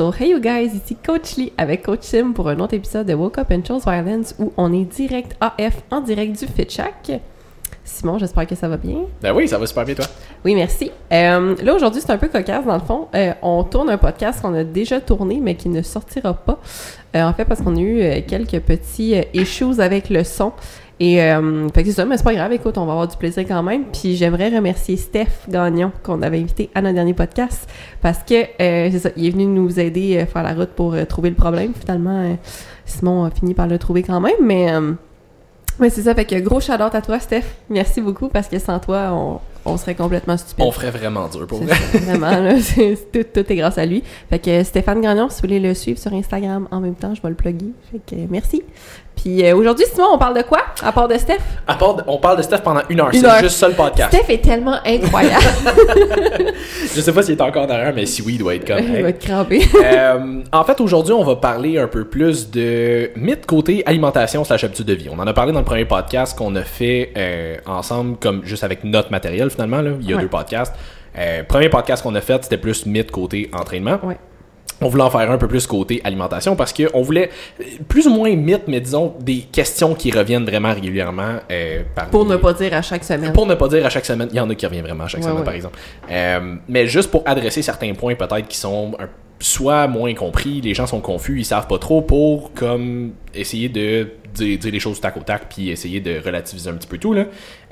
sur Hey You Guys, ici Coach Lee avec Coach Sim pour un autre épisode de Woke Up and Chose Violence où on est direct AF en direct du FitChack. Simon, j'espère que ça va bien. Ben oui, ça va super bien, toi. Oui, merci. Euh, là, aujourd'hui, c'est un peu cocasse, dans le fond. Euh, on tourne un podcast qu'on a déjà tourné, mais qui ne sortira pas. Euh, en fait, parce qu'on a eu quelques petits issues avec le son. Et, euh, fait que c'est ça, mais c'est pas grave. Écoute, on va avoir du plaisir quand même. Puis j'aimerais remercier Steph Gagnon, qu'on avait invité à notre dernier podcast, parce que, euh, c'est ça, il est venu nous aider à faire la route pour euh, trouver le problème. Finalement, euh, Simon a fini par le trouver quand même, mais... euh, mais c'est ça, fait que gros shout à toi, Steph. Merci beaucoup, parce que sans toi, on, on serait complètement stupide. On ferait vraiment dur pour vrai. ça, vraiment, là, c'est- tout, tout est grâce à lui. Fait que Stéphane Gagnon, si vous voulez le suivre sur Instagram en même temps, je vais le plugger. Fait que euh, merci. Puis euh, aujourd'hui, Simon, on parle de quoi? À part de Steph? À part de- on parle de Steph pendant une heure. C'est juste ça le podcast. Steph est tellement incroyable. Je sais pas s'il est encore derrière, mais si oui, il doit être comme. Il hey. va être crampé. Euh, en fait, aujourd'hui, on va parler un peu plus de mythe côté alimentation slash habitude de vie. On en a parlé dans le premier podcast qu'on a fait euh, ensemble, comme juste avec notre matériel finalement. Là. Il y a Ouais. deux podcasts. Euh, premier podcast qu'on a fait, c'était plus mythe côté entraînement. Ouais. On voulait en faire un peu plus côté alimentation parce que on voulait euh, plus ou moins mythe, mais disons des questions qui reviennent vraiment régulièrement. euh, parmi- Pour ne pas dire à chaque semaine. pour ne pas dire à chaque semaine, il y en a qui reviennent vraiment à chaque Ouais, semaine, ouais. par exemple. Euh, mais juste pour adresser certains points peut-être qui sont un- soit moins compris, les gens sont confus, ils savent pas trop, pour comme essayer de dire, dire les choses tac au tac, puis essayer de relativiser un petit peu tout. Là.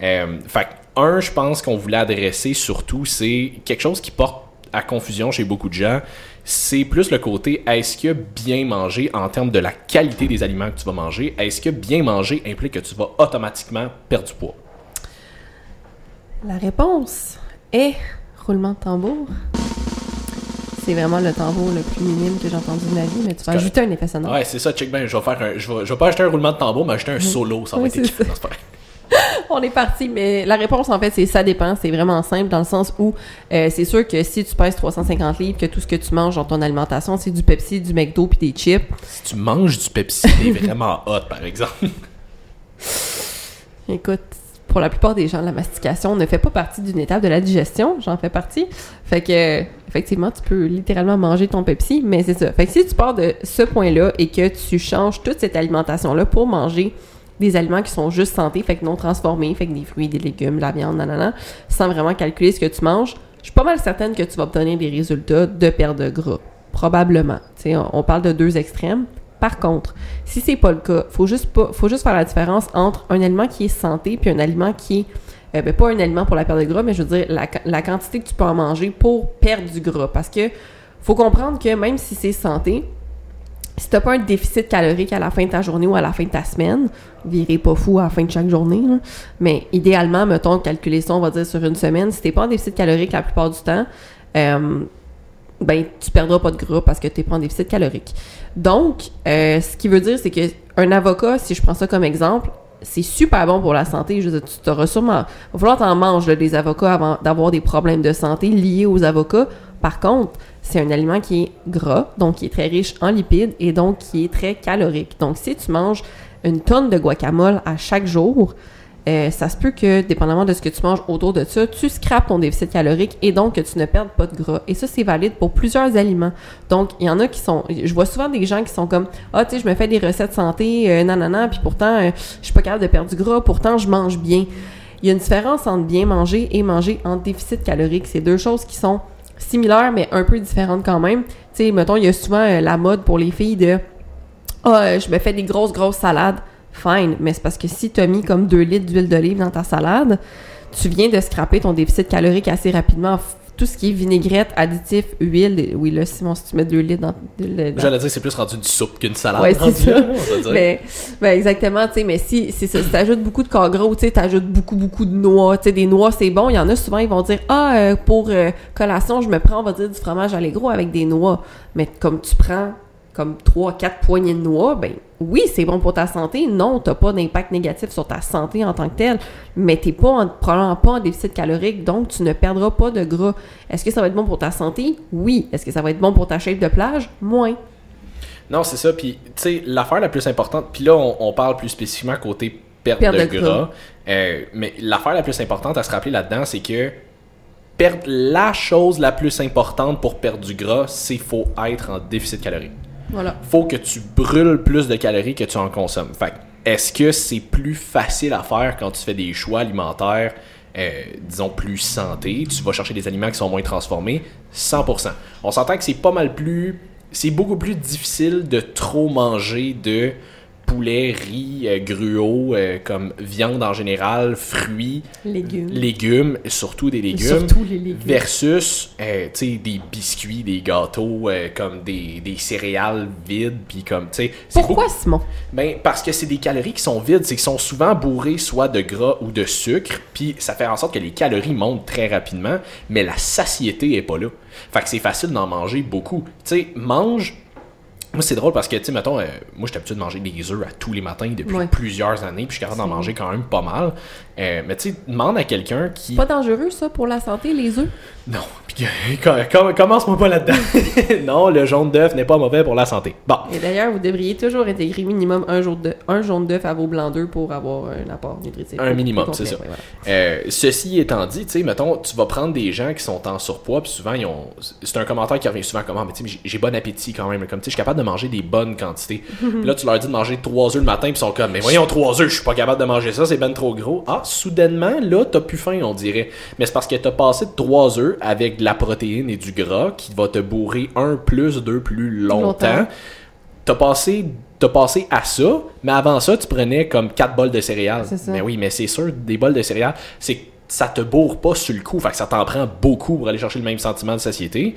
Euh, fait un, je pense qu'on voulait adresser surtout, c'est quelque chose qui porte à confusion chez beaucoup de gens. C'est plus le côté est-ce que bien manger en termes de la qualité des aliments que tu vas manger, est-ce que bien manger implique que tu vas automatiquement perdre du poids? La réponse est roulement de tambour. C'est vraiment le tambour le plus minime que j'ai entendu de ma vie, mais tu vas ajouter un effet sonore. Ouais, c'est ça, check bien. Je vais faire un, je vais, je vais pas acheter un roulement de tambour, mais acheter un solo, ça va être écrit. On est parti, mais la réponse en fait c'est ça dépend. C'est vraiment simple dans le sens où euh, c'est sûr que si tu pèses 350 livres, que tout ce que tu manges dans ton alimentation c'est du Pepsi, du McDo puis des chips, Si tu manges du Pepsi, t'es vraiment hot, par exemple. écoute, pour la plupart des gens, la mastication ne fait pas partie d'une étape de la digestion. J'en fais partie. Fait que effectivement, tu peux littéralement manger ton Pepsi, mais c'est ça. Fait que si tu pars de ce point-là et que tu changes toute cette alimentation-là pour manger des aliments qui sont juste santé, fait que non transformés, fait que des fruits, des légumes, la viande, nanana, sans vraiment calculer ce que tu manges, je suis pas mal certaine que tu vas obtenir des résultats de perte de gras. Probablement. Tu sais, on, on parle de deux extrêmes. Par contre, si c'est pas le cas, faut juste pas, faut juste faire la différence entre un aliment qui est santé puis un aliment qui est, euh, ben, pas un aliment pour la perte de gras, mais je veux dire la, la quantité que tu peux en manger pour perdre du gras. Parce que faut comprendre que même si c'est santé, si t'as pas un déficit calorique à la fin de ta journée ou à la fin de ta semaine, virez pas fou à la fin de chaque journée, mais idéalement, mettons, calculer ça, on va dire sur une semaine, si t'es pas en déficit calorique la plupart du temps, euh, ben tu perdras pas de gras parce que t'es pas en déficit calorique. Donc, euh, ce qui veut dire, c'est que un avocat, si je prends ça comme exemple, c'est super bon pour la santé. Je veux dire, tu t'auras sûrement... Il va falloir t'en manges là, des avocats avant d'avoir des problèmes de santé liés aux avocats. Par contre, c'est un aliment qui est gras, donc qui est très riche en lipides et donc qui est très calorique. Donc, si tu manges une tonne de guacamole à chaque jour, euh, ça se peut que, dépendamment de ce que tu manges autour de ça, tu scrapes ton déficit calorique et donc que tu ne perdes pas de gras. Et ça, c'est valide pour plusieurs aliments. Donc, il y en a qui sont... Je vois souvent des gens qui sont comme « Ah, tu sais, je me fais des recettes santé, euh, nanana, puis pourtant, euh, je suis pas capable de perdre du gras, pourtant, je mange bien. » Il y a une différence entre bien manger et manger en déficit calorique. C'est deux choses qui sont similaires, mais un peu différentes quand même. Tu sais, mettons, il y a souvent euh, la mode pour les filles de « Ah, euh, je me fais des grosses, grosses salades. » Fine, mais c'est parce que si tu as mis comme 2 litres d'huile d'olive dans ta salade, tu viens de scraper ton déficit calorique assez rapidement. Tout ce qui est vinaigrette, additif, huile, oui là, Simon, si tu mets 2 litres dans... le- dans- J'allais dire c'est plus rendu une soupe qu'une salade. Ouais, c'est ça. là, mais, ben exactement, tu sais, mais si, si, ça, si t'ajoutes beaucoup de cas gros, tu sais, t'ajoutes beaucoup, beaucoup de noix, tu sais, des noix, c'est bon. Il y en a souvent, ils vont dire, ah, euh, pour euh, collation, je me prends, on va dire, du fromage allégro avec des noix. Mais comme tu prends comme 3, 4 poignées de noix, ben oui, c'est bon pour ta santé. Non, t'as pas d'impact négatif sur ta santé en tant que telle, mais t'es pas en, probablement pas en déficit calorique, donc tu ne perdras pas de gras. Est-ce que ça va être bon pour ta santé? Oui. Est-ce que ça va être bon pour ta shape de plage? Moins. Non, c'est ça. Puis, tu sais, l'affaire la plus importante, puis là, on, on parle plus spécifiquement côté perte, Perte de, de gras. gras. Euh, mais l'affaire la plus importante à se rappeler là-dedans, c'est que perdre la chose la plus importante pour perdre du gras, c'est faut être en déficit calorique. Voilà. Faut que tu brûles plus de calories que tu en consommes. Fait est-ce que c'est plus facile à faire quand tu fais des choix alimentaires, euh, disons plus santé, tu vas chercher des aliments qui sont moins transformés? 100%. On s'entend que c'est pas mal plus, c'est beaucoup plus difficile de trop manger de poulet, riz, euh, gruau, euh, comme viande en général, fruits, Légumes. légumes, surtout des légumes, Surtout les légumes. versus euh, tu sais, des biscuits, des gâteaux, euh, comme des, des céréales vides, puis comme, tu sais, Pourquoi, Simon? ben, parce que c'est des calories qui sont vides, c'est qu'ils sont souvent bourrés soit de gras ou de sucre, puis ça fait en sorte que les calories montent très rapidement, mais la satiété est pas là. Fait que c'est facile d'en manger beaucoup. Tu sais, mange. Moi, c'est drôle parce que, tu sais, mettons, euh, moi, j'étais habitué de manger des œufs à tous les matins depuis Ouais. plusieurs années, puis je suis capable d'en manger quand même pas mal. Euh, mais tu sais, demande à quelqu'un qui. Pas dangereux, ça, pour la santé, les œufs? Non, puis com- commence-moi pas là-dedans. non, le jaune d'œuf n'est pas mauvais pour la santé. Bon. Et d'ailleurs, vous devriez toujours intégrer minimum un, jour de, un jaune d'œuf à vos blancs d'œufs pour avoir un apport nutritif. Un minimum, c'est ça. Ouais, voilà. Euh, ceci étant dit, tu sais, mettons, tu vas prendre des gens qui sont en surpoids, puis souvent, ils ont. C'est un commentaire qui revient souvent comment, mais tu sais, j'ai bon appétit quand même. Comme, tu sais, je suis capable de manger des bonnes quantités. Puis là, tu leur dis de manger trois œufs le matin, puis ils sont comme, mais voyons, trois œufs, je suis pas capable de manger ça, c'est ben trop gros. Ah, soudainement, là, t'as plus faim, on dirait. Mais c'est parce que t'as passé de trois œufs avec de la protéine et du gras qui va te bourrer un plus deux plus longtemps. T'as passé, t'as passé à ça, mais avant ça, tu prenais comme 4 bols de céréales. C'est ça. Mais oui, mais c'est sûr, des bols de céréales, c'est que ça te bourre pas sur le coup, fait que ça t'en prend beaucoup pour aller chercher le même sentiment de satiété.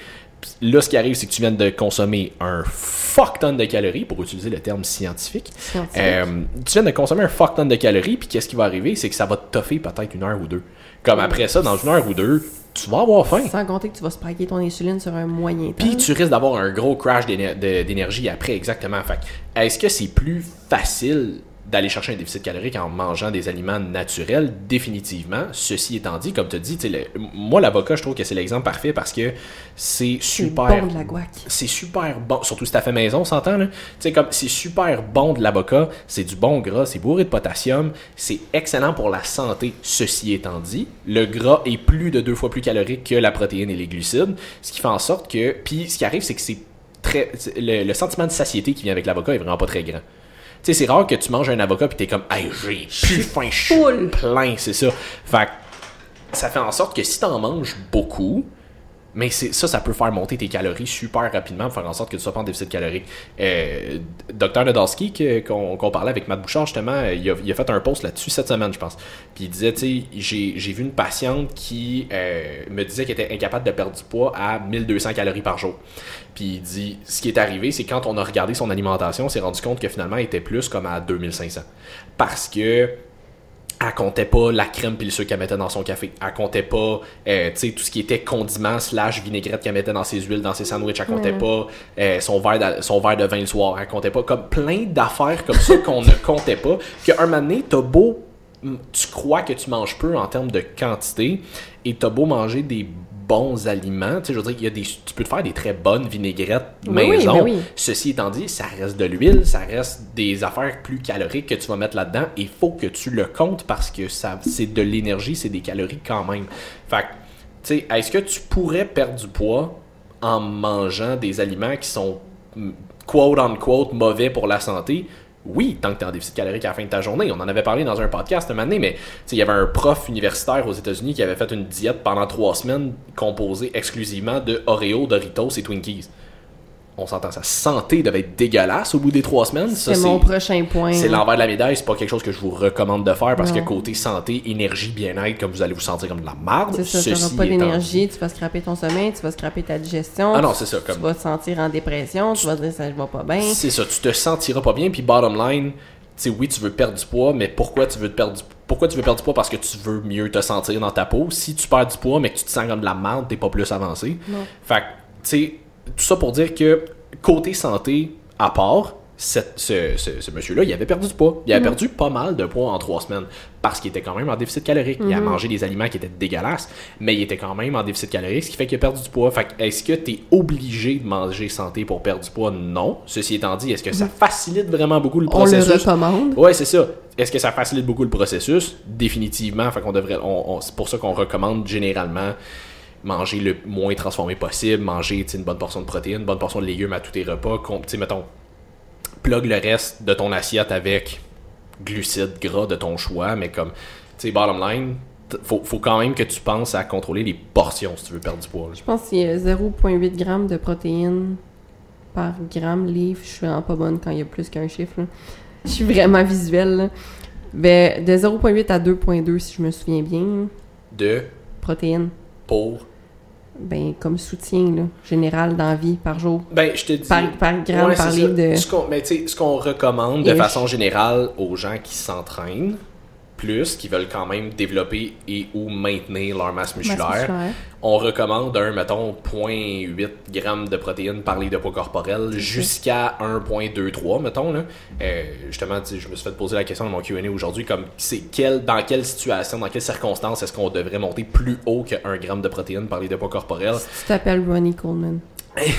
Là, ce qui arrive, c'est que tu viens de consommer un fuck ton de calories, pour utiliser le terme scientifique. Scientifique. Euh, tu viens de consommer un fuck ton de calories, puis qu'est-ce qui va arriver, c'est que ça va te toffer peut-être une heure ou deux. Comme après ça, dans une heure ou deux, tu vas avoir faim. Sans compter que tu vas spiker ton insuline sur un moyen temps. Puis tu risques d'avoir un gros crash d'énergie après, exactement. Fait que, est-ce que c'est plus facile d'aller chercher un déficit calorique en mangeant des aliments naturels? Définitivement. Ceci étant dit, comme tu dis, le- moi, l'avocat, je trouve que c'est l'exemple parfait parce que c'est C'est super bon de la guac. c'est super bon, surtout si t'as fait maison, on s'entend là. Tu sais comme c'est super bon de l'avocat, c'est du bon gras, c'est bourré de potassium, c'est excellent pour la santé. Ceci étant dit, le gras est plus de deux fois plus calorique que la protéine et les glucides, ce qui fait en sorte que, puis ce qui arrive, c'est que c'est très, le, le sentiment de satiété qui vient avec l'avocat est vraiment pas très grand. Tu sais, c'est rare que tu manges un avocat puis t'es comme, hey, j'ai plus faim, je suis plein, c'est ça. Fait que ça fait en sorte que si t'en manges beaucoup, mais ça, ça peut faire monter tes calories super rapidement, faire en sorte que tu sois pas en déficit calorique. Euh, Docteur Nadolski, que- qu'on parlait avec Matt Bouchard, justement, euh, il a, fait un post là-dessus cette semaine, je pense. Puis il disait, tu sais, j'ai j'ai vu une patiente qui euh, me disait qu'elle était incapable de perdre du poids à 1200 calories par jour. Puis il dit, ce qui est arrivé, c'est quand on a regardé son alimentation, on s'est rendu compte que finalement, elle était plus comme à 2500. Parce que elle comptait pas la crème puis le sucre qu'elle mettait dans son café. Elle comptait pas, euh, tu sais, tout ce qui était condiments slash vinaigrette qu'elle mettait dans ses huiles, dans ses sandwichs. Elle comptait pas euh, son, verre de, son verre de vin le soir. Elle comptait pas comme plein d'affaires comme ça qu'on ne comptait pas. Qu'un moment donné, t'as beau, tu crois que tu manges peu en termes de quantité et t'as beau manger des bons aliments, tu sais, je veux dire, il y a des, tu peux te faire des très bonnes vinaigrettes Oui, maison. oui. Ceci étant dit, ça reste de l'huile, ça reste des affaires plus caloriques que tu vas mettre là-dedans. Il faut que tu le comptes parce que ça, c'est de l'énergie, c'est des calories quand même. Fait tu sais, est-ce que tu pourrais perdre du poids en mangeant des aliments qui sont mm, quote unquote mauvais pour la santé? Oui, tant que tu en déficit calorique à la fin de ta journée. On en avait parlé dans un podcast un moment mais il y avait un prof universitaire aux États-Unis qui avait fait une diète pendant trois semaines composée exclusivement de Oreo, Doritos et Twinkies on s'entend, sa santé devait être dégueulasse au bout des trois semaines. C'est mon prochain point. c'est l'envers de la médaille, c'est pas quelque chose que je vous recommande de faire parce Non. que côté santé, énergie, bien-être, comme vous allez vous sentir comme de la marde. C'est ça, tu pas d'énergie, tu vas scraper ton sommeil, tu vas scraper ta digestion. Ah non, c'est ça, Tu vas te sentir en dépression, tu vas dire ça va pas bien. C'est ça, tu te sentiras pas bien. Puis bottom line, tu sais, oui, tu veux perdre du poids, mais pourquoi tu veux te perdre du pourquoi tu veux perdre du poids? Parce que tu veux mieux te sentir dans ta peau. Si tu perds du poids, mais que tu te sens comme de la merde, t'es pas plus avancé. Non. Fait que, tu sais, tout ça pour dire que côté santé, à part, cette- ce, ce- ce monsieur-là, il avait perdu du poids. Il avait perdu pas mal de poids en trois semaines parce qu'il était quand même en déficit calorique. Il a mangé des aliments qui étaient dégueulasses, mais il était quand même en déficit calorique, ce qui fait qu'il a perdu du poids. Fait que est-ce que tu es obligé de manger santé pour perdre du poids? Non. Ceci étant dit, est-ce que ça facilite vraiment beaucoup le On le processus? recommande. Ouais, c'est ça. Est-ce que ça facilite beaucoup le processus? Définitivement. Fait qu'on devrait. on- on- c'est pour ça qu'on recommande généralement manger le moins transformé possible, manger une bonne portion de protéines, une bonne portion de légumes à tous tes repas, tu mettons, plug le reste de ton assiette avec glucides gras de ton choix, mais comme, tu sais, bottom line, faut, faut quand même que tu penses à contrôler les portions si tu veux perdre du poids. là. Je pense qu'il y a 0,8 grammes de protéines par gramme livre. Je suis vraiment pas bonne quand il y a plus qu'un chiffre. là. Je suis vraiment visuelle. là. Ben, de 0,8 à 2,2 si je me souviens bien. De, Protéines. pour, Ben, comme soutien là, général dans la vie par jour. ben, je te dis... Par, par gramme, Ouais, par c'est livre ça. de. Ce qu'on, mais tu sais, ce qu'on recommande de façon générale aux gens qui s'entraînent plus, qui veulent quand même développer et ou maintenir leur masse musculaire, masse musculaire. On recommande un, mettons, 0.8 grammes de protéines par litre de poids corporel jusqu'à 1.23, mettons. Là. Euh, justement, je me suis fait poser la question dans mon Q&A aujourd'hui, comme c'est quel, dans quelle situation, dans quelles circonstances est-ce qu'on devrait monter plus haut que 1 gramme de protéines par litre de poids corporel? Si tu t'appelles Ronnie Coleman.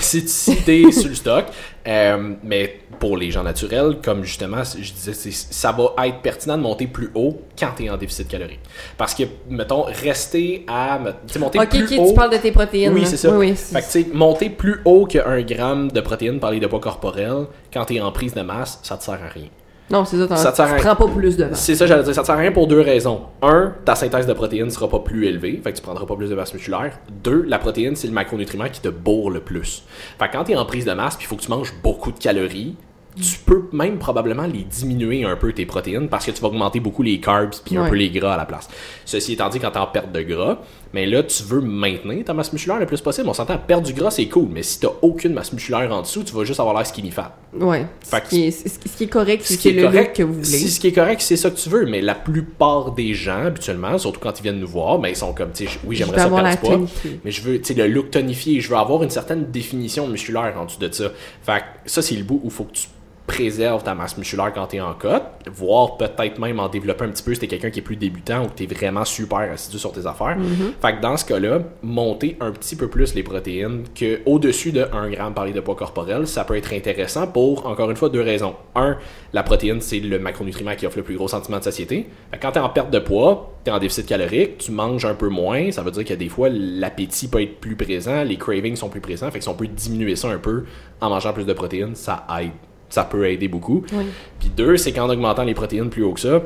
Si t'es sur le stock. Euh, mais pour les gens naturels, comme justement, je disais, c'est- ça va être pertinent de monter plus haut quand t'es en déficit calorique. Parce que, mettons, rester à. Tu monter Ok, plus ok, haut. tu parles de tes protéines. Oui, c'est ça. Oui, oui. Fait que, tu sais, monter plus haut que 1 gramme de protéines par litre de poids corporel, quand t'es en prise de masse, ça te sert à rien. Non, c'est ça. Ça te tu prends pas plus de masse. C'est ça, j'allais dire. Ça te sert à rien pour deux raisons. Un, ta synthèse de protéines sera pas plus élevée, fait que tu prendras pas plus de masse musculaire. Deux, la protéine, c'est le macronutriment qui te bourre le plus. Fait que quand tu es en prise de masse, puis il faut que tu manges beaucoup de calories, tu peux même probablement les diminuer un peu tes protéines parce que tu vas augmenter beaucoup les carbs puis un Ouais. peu les gras à la place. Ceci étant dit, quand tu en perte de gras, mais là, tu veux maintenir ta masse musculaire le plus possible. On s'entend, perdre du gras, c'est cool, mais si tu aucune masse musculaire en dessous, tu vas juste avoir l'air skinny fat. Ouais. Fait Ce qui, est, ce qui- ce est correct, Ce c'est est le look que vous voulez. si ce qui est correct, c'est ça que tu veux, mais la plupart des gens, habituellement, surtout quand ils viennent nous voir, ben, ils sont comme, tu sais, oui, j'aimerais ça avoir perdre la du poids, mais je veux, tu sais, le look tonifié, je veux avoir une certaine définition musculaire en dessous de ça. Fait que ça, c'est le bout où il faut que tu préserves ta masse musculaire quand tu es en cote, voire peut-être même en développer un petit peu si t'es quelqu'un qui est plus débutant ou que tu es vraiment super assidu sur tes affaires. Fait que dans ce cas-là, monter un petit peu plus les protéines que au-dessus de 1 gramme par litre de poids corporel, ça peut être intéressant pour, encore une fois, deux raisons. Un, la protéine, c'est le macronutriment qui offre le plus gros sentiment de satiété. Fait que quand tu es en perte de poids, tu es en déficit calorique, tu manges un peu moins, ça veut dire que des fois, l'appétit peut être plus présent, les cravings sont plus présents, fait que si on peut diminuer ça un peu en mangeant plus de protéines, ça aide. Ça peut aider beaucoup. Oui. Puis deux, c'est qu'en augmentant les protéines plus haut que ça,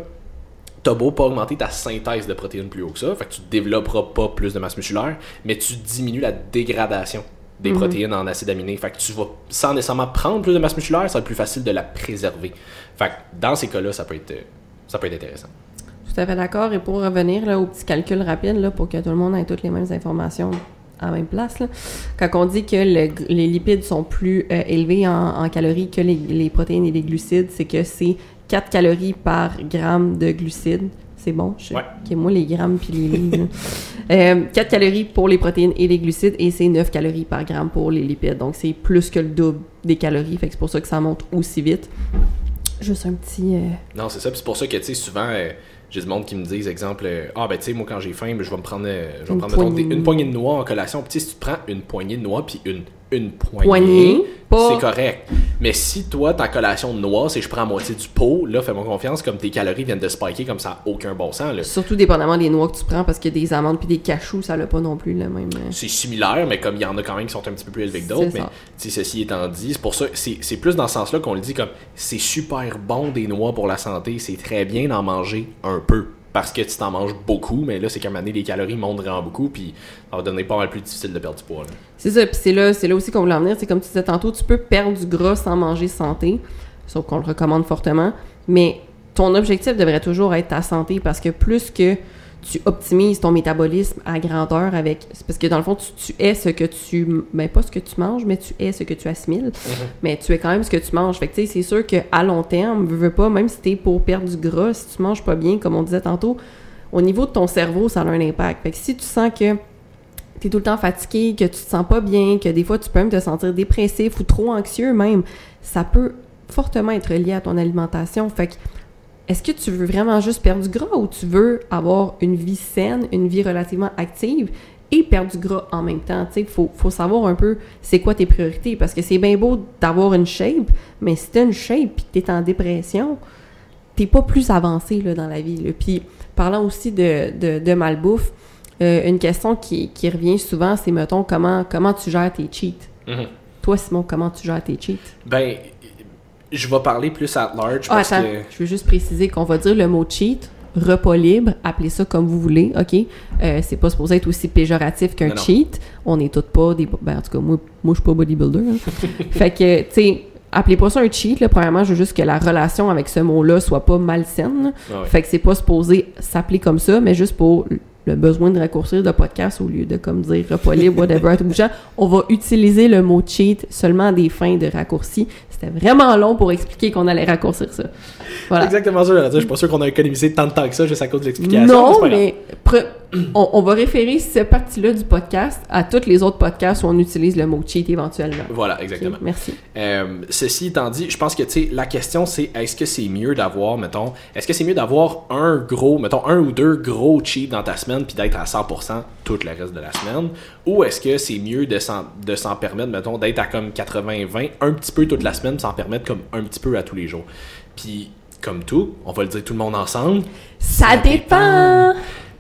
t'as beau pas augmenter ta synthèse de protéines plus haut que ça, fait que tu développeras pas plus de masse musculaire, mais tu diminues la dégradation des Mhm. protéines en acides aminés. Fait que tu vas, sans nécessairement prendre plus de masse musculaire, ça va être plus facile de la préserver. Fait que dans ces cas-là, ça peut être, euh, ça peut être intéressant. Tout à fait d'accord. Et pour revenir là, au petit calcul rapide, là, pour que tout le monde ait toutes les mêmes informations à la même place, là, quand on dit que le- les lipides sont plus euh, élevés en, en calories que les, les protéines et les glucides, c'est que c'est 4 calories par gramme de glucides. C'est bon? Je, Ouais. ok, moi, les grammes puis les livres. là. Euh, 4 calories pour les protéines et les glucides et c'est 9 calories par gramme pour les lipides. Donc, c'est plus que le double des calories. Fait que c'est pour ça que ça monte aussi vite. Juste un petit... euh, Non, c'est ça. Puis c'est pour ça que, tu sais, souvent, euh, j'ai du monde qui me disent, exemple, euh, ah, ben, tu sais, moi, quand j'ai faim, ben, je vais me prendre, euh, je vais Une mettons, poignée. des- une poignée de noix en collation. Puis, si tu prends une poignée de noix, puis une, une poignée, Poignée, pas- c'est correct. Mais si toi, ta collation de noix, c'est je prends la moitié du pot, là, fais-moi confiance, comme tes calories viennent de spiker comme ça, aucun bon sens, là. Surtout dépendamment des noix que tu prends, parce que des amandes puis des cachous, ça n'a pas non plus le même. euh, C'est similaire, mais comme il y en a quand même qui sont un petit peu plus élevés que d'autres. Mais ceci étant dit, c'est pour ça, c'est plus dans ce sens-là qu'on le dit comme c'est super bon des noix pour la santé, c'est très bien d'en manger un peu. Parce que tu t'en manges beaucoup, mais là, c'est qu'à un moment donné, les calories montent vraiment beaucoup, puis ça va devenir pas mal plus difficile de perdre du poids. C'est ça, puis c'est là, c'est là aussi qu'on voulait en venir. C'est comme tu disais tantôt, tu peux perdre du gras sans manger santé, sauf qu'on le recommande fortement. Mais ton objectif devrait toujours être ta santé parce que plus que tu optimises ton métabolisme à grandeur avec. parce que dans le fond, tu, tu es ce que tu. Ben, pas ce que tu manges, mais tu es ce que tu assimiles. Mais tu es quand même ce que tu manges. Fait que, tu sais, c'est sûr qu'à long terme, veux, veux pas, même si t'es pour perdre du gras, si tu manges pas bien, comme on disait tantôt, au niveau de ton cerveau, ça a un impact. Fait que si tu sens que t'es tout le temps fatigué, que tu te sens pas bien, que des fois tu peux même te sentir dépressif ou trop anxieux même, ça peut fortement être lié à ton alimentation. Fait que est-ce que tu veux vraiment juste perdre du gras ou tu veux avoir une vie saine, une vie relativement active et perdre du gras en même temps? Tu sais, faut, faut savoir un peu c'est quoi tes priorités parce que c'est bien beau d'avoir une shape, mais si t'as une shape puis que t'es en dépression, t'es pas plus avancé là, dans la vie. là. Puis parlant aussi de, de, de malbouffe, Euh, une question qui, qui revient souvent, c'est, mettons, comment, comment tu gères tes cheats? Mhm. Toi, Simon, comment tu gères tes cheats? Ben, je vais parler plus at large Ah, parce attends, que. je veux juste préciser qu'on va dire le mot cheat, repas libre, appelez ça comme vous voulez, OK? Euh, c'est pas supposé être aussi péjoratif qu'un cheat. On est toutes pas des... Ben, en tout cas, moi, moi je suis pas bodybuilder. hein. fait que, tu sais, appelez pas ça un cheat, là. Premièrement, je veux juste que la relation avec ce mot-là soit pas malsaine. Ah ouais. Fait que c'est pas supposé s'appeler comme ça, mais juste pour le besoin de raccourcir le podcast au lieu de comme dire repas libre, whatever, à tout champ, on va utiliser le mot cheat seulement à des fins de raccourci. C'était vraiment long pour expliquer qu'on allait raccourcir ça. Voilà. Exactement ça, dire. Je suis pas sûr qu'on a économisé tant de temps que ça juste à cause de l'explication. Non, mais on, on va référer cette partie-là du podcast à tous les autres podcasts où on utilise le mot cheat éventuellement. Voilà, exactement. merci. Euh, ceci étant dit, je pense que tu sais, la question c'est est-ce que c'est mieux d'avoir, mettons, est-ce que c'est mieux d'avoir un gros, mettons, un ou deux gros cheats dans ta semaine puis d'être à 100% tout le reste de la semaine, ou est-ce que c'est mieux de s'en, permettre, mettons, d'être à comme 80-20 un petit peu toute la semaine, s'en permettre comme un petit peu à tous les jours? Puis, comme tout, on va le dire tout le monde ensemble, Ça, Ça dépend!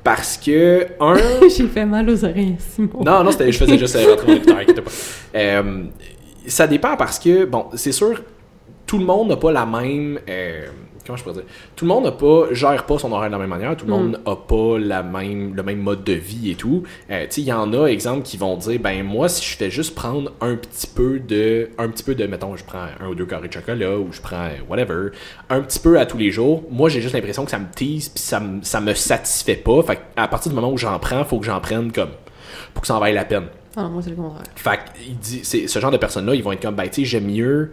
parce que, un, J'ai fait mal aux oreilles, Simon. non, non, c'était, je faisais juste rentrer mon écouteur, pas. Euh, ça dépend parce que, bon, c'est sûr, tout le monde n'a pas la même. euh, comment je pourrais dire? Tout le monde n'a pas, gère pas son horaire de la même manière. Tout le monde n'a pas la même, le même mode de vie et tout. Euh, tu sais, il y en a, exemple, qui vont dire, ben moi, si je fais juste prendre un petit peu de, un petit peu de, mettons, je prends un ou deux carrés de chocolat ou je prends euh, whatever, un petit peu à tous les jours. Moi, j'ai juste l'impression que ça me tease puis ça me, ça me satisfait pas. Fait à partir du moment où j'en prends, faut que j'en prenne comme pour que ça en vaille la peine. Ah moi, c'est le contraire. Fait il dit, ce genre de personnes-là, ils vont être comme, ben, tu sais, j'aime mieux